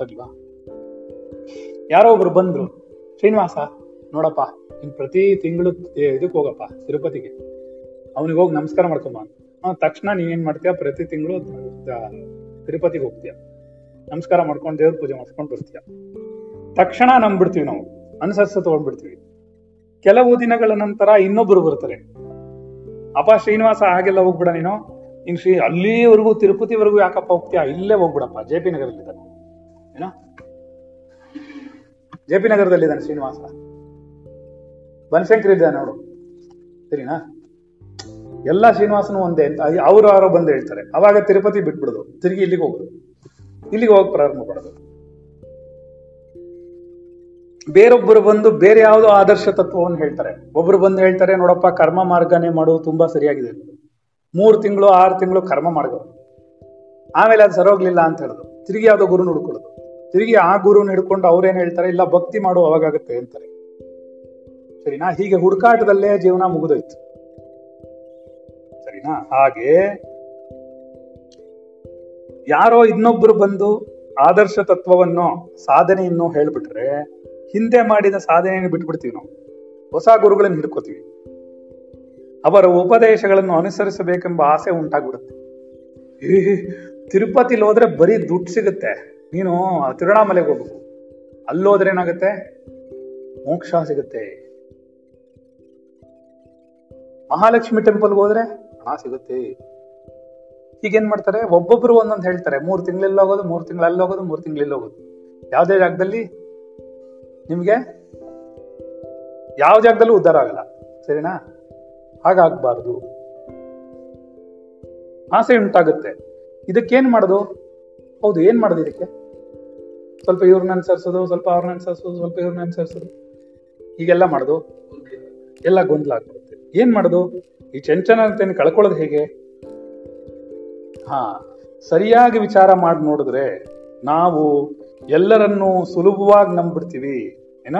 ಅಲ್ವಾ? ಯಾರೋ ಒಬ್ರು ಬಂದ್ರು, ಶ್ರೀನಿವಾಸ, ನೋಡಪ್ಪ, ನಿನ್ ಪ್ರತಿ ತಿಂಗಳು ಇದಕ್ಕೆ ಹೋಗಪ್ಪ, ತಿರುಪತಿಗೆ. ಅವನಿಗೆ ಹೋಗಿ ನಮಸ್ಕಾರ ಮಾಡ್ಕೊಂಬ ಅವ್ನು ತಕ್ಷಣ ನೀನೇನ್ ಮಾಡ್ತೀಯ? ಪ್ರತಿ ತಿಂಗಳು ತಿರುಪತಿಗೆ ಹೋಗ್ತೀಯ? ನಮಸ್ಕಾರ ಮಾಡ್ಕೊಂಡು ದೇವ್ರ ಪೂಜೆ ಮಾಡ್ಕೊಂಡು ಬರ್ತೀಯ? ತಕ್ಷಣ ನಂಬ್ಬಿಡ್ತೀವಿ ನಾವು ಅನುಸರಿಸ ತಗೊಂಡ್ಬಿಡ್ತೀವಿ. ಕೆಲವು ದಿನಗಳ ನಂತರ ಇನ್ನೊಬ್ರು ಬರ್ತಾರೆ. ಅಪ್ಪ, ಶ್ರೀನಿವಾಸ, ಹಾಗೆಲ್ಲ ಹೋಗ್ಬಿಡ ನೀನು. ಇನ್ ಶ್ರೀ, ಅಲ್ಲಿವರೆಗೂ, ತಿರುಪತಿವರೆಗೂ ಯಾಕಪ್ಪ ಹೋಗ್ತೀಯಾ? ಇಲ್ಲೇ ಹೋಗ್ಬಿಡಪ್ಪ, ಜೆ ಪಿ ನಗರಲ್ಲಿದ್ದಾನೆ. ಏನೋ? ಜೆ ಪಿ ನಗರದಲ್ಲಿದ್ದಾನೆ ಶ್ರೀನಿವಾಸ. ಬನಶಂಕರ್ ಇದ್ದಾನೆ ನೋಡು. ಸರಿನಾ? ಎಲ್ಲ ಶ್ರೀನಿವಾಸನು ಒಂದೇ ಅಂತ ಅವ್ರು ಯಾರೋ ಬಂದು ಹೇಳ್ತಾರೆ. ಅವಾಗ ತಿರುಪತಿ ಬಿಟ್ಬಿಡುದು. ತಿರುಗಿ ಇಲ್ಲಿಗೆ ಹೋಗೋದು. ಇಲ್ಲಿಗೆ ಹೋಗಿ ಪ್ರಾರಂಭ ಮಾಡೋದು. ಬೇರೊಬ್ಬರು ಬಂದು ಬೇರೆ ಯಾವುದೋ ಆದರ್ಶ ತತ್ವವನ್ನು ಹೇಳ್ತಾರೆ. ಒಬ್ರು ಬಂದು ಹೇಳ್ತಾರೆ, ನೋಡಪ್ಪ, ಕರ್ಮ ಮಾರ್ಗನೆ ಮಾಡೋದು ತುಂಬಾ ಸರಿಯಾಗಿದೆ. ಮೂರು ತಿಂಗಳು, ಆರು ತಿಂಗಳು ಕರ್ಮ ಮಾರ್ಗ. ಆಮೇಲೆ ಅದು ಸರೋಗ್ಲಿಲ್ಲ ಅಂತ ಹೇಳುದು ತಿರುಗಿ ಯಾವುದೋ ಗುರು ಹುಡ್ಕೊಳ್ಳೋದು ತಿರುಗಿ ಆ ಗುರುನ ಹಿಡ್ಕೊಂಡು ಅವ್ರೇನ್ ಹೇಳ್ತಾರೆ? ಇಲ್ಲ, ಭಕ್ತಿ ಮಾಡು ಅವಾಗತ್ತೆ ಅಂತಾರೆ. ಸರಿನಾ? ಹೀಗೆ ಹುಡುಕಾಟದಲ್ಲೇ ಜೀವನ ಮುಗಿದೋಯ್ತು. ಸರಿನಾ? ಹಾಗೆ ಯಾರೋ ಇನ್ನೊಬ್ರು ಬಂದು ಆದರ್ಶ ತತ್ವವನ್ನು, ಸಾಧನೆಯನ್ನು ಹೇಳ್ಬಿಟ್ರೆ, ಹಿಂದೆ ಮಾಡಿದ ಸಾಧನೆಯನ್ನು ಬಿಟ್ಬಿಡ್ತೀವಿ ನಾವು. ಹೊಸ ಗುರುಗಳನ್ನು ಹಿಡ್ಕೋತೀವಿ. ಅವರ ಉಪದೇಶಗಳನ್ನು ಅನುಸರಿಸಬೇಕೆಂಬ ಆಸೆ ಉಂಟಾಗ್ಬಿಡುತ್ತೆ. ತಿರುಪತಿಲಿ ಹೋದ್ರೆ ಬರೀ ದುಡ್ಡು ಸಿಗುತ್ತೆ. ನೀನು ತಿರುವಣಾಮಲೆಗೆ ಹೋಗ್ಬೇಕು. ಅಲ್ಲೋದ್ರೆ ಏನಾಗುತ್ತೆ? ಮೋಕ್ಷ ಸಿಗುತ್ತೆ. ಮಹಾಲಕ್ಷ್ಮಿ ಟೆಂಪಲ್ಗೆ ಹೋದ್ರೆ ಹಣ ಸಿಗುತ್ತೆ. ಈಗೇನ್ ಮಾಡ್ತಾರೆ? ಒಬ್ಬೊಬ್ರು ಒಂದೊಂದು ಹೇಳ್ತಾರೆ. ಮೂರು ತಿಂಗಳಲ್ಲಿ ಹೋಗೋದು, ಮೂರು ತಿಂಗಳಲ್ಲಿ ಹೋಗೋದು, ಮೂರು ತಿಂಗಳಲ್ಲಿ ಹೋಗೋದು. ಯಾವ್ದೇ ಜಾಗದಲ್ಲಿ ನಿಮಗೆ ಯಾವ ಜಾಗದಲ್ಲೂ ಉದ್ಧಾರ ಆಗಲ್ಲ. ಸರಿನಾ? ಹಾಗಾಗ್ಬಾರ್ದು. ಆಸೆ ಉಂಟಾಗುತ್ತೆ. ಇದಕ್ಕೇನ್ ಮಾಡೋದು? ಹೌದು, ಏನ್ ಮಾಡೋದು ಇದಕ್ಕೆ? ಸ್ವಲ್ಪ ಇವ್ರನ್ನ ಅನುಸರಿಸೋದು, ಸ್ವಲ್ಪ ಅವ್ರನ್ನ ಅನುಸರಿಸೋದು, ಸ್ವಲ್ಪ ಇವ್ರನ್ನ ಅನುಸರಿಸೋದು. ಹೀಗೆಲ್ಲ ಮಾಡೋದು ಎಲ್ಲ ಗೊಂದಲ ಆಗ್ಬಿಡುತ್ತೆ. ಏನ್ ಮಾಡೋದು? ಈ ಚಂಚಲತೆಯನ್ನು ಕಳ್ಕೊಳ್ಳೋದು ಹೇಗೆ? ಹಾ, ಸರಿಯಾಗಿ ವಿಚಾರ ಮಾಡಿ ನೋಡಿದ್ರೆ ನಾವು ಎಲ್ಲರನ್ನೂ ಸುಲಭವಾಗಿ ನಂಬಿಡ್ತೀವಿ ಏನ?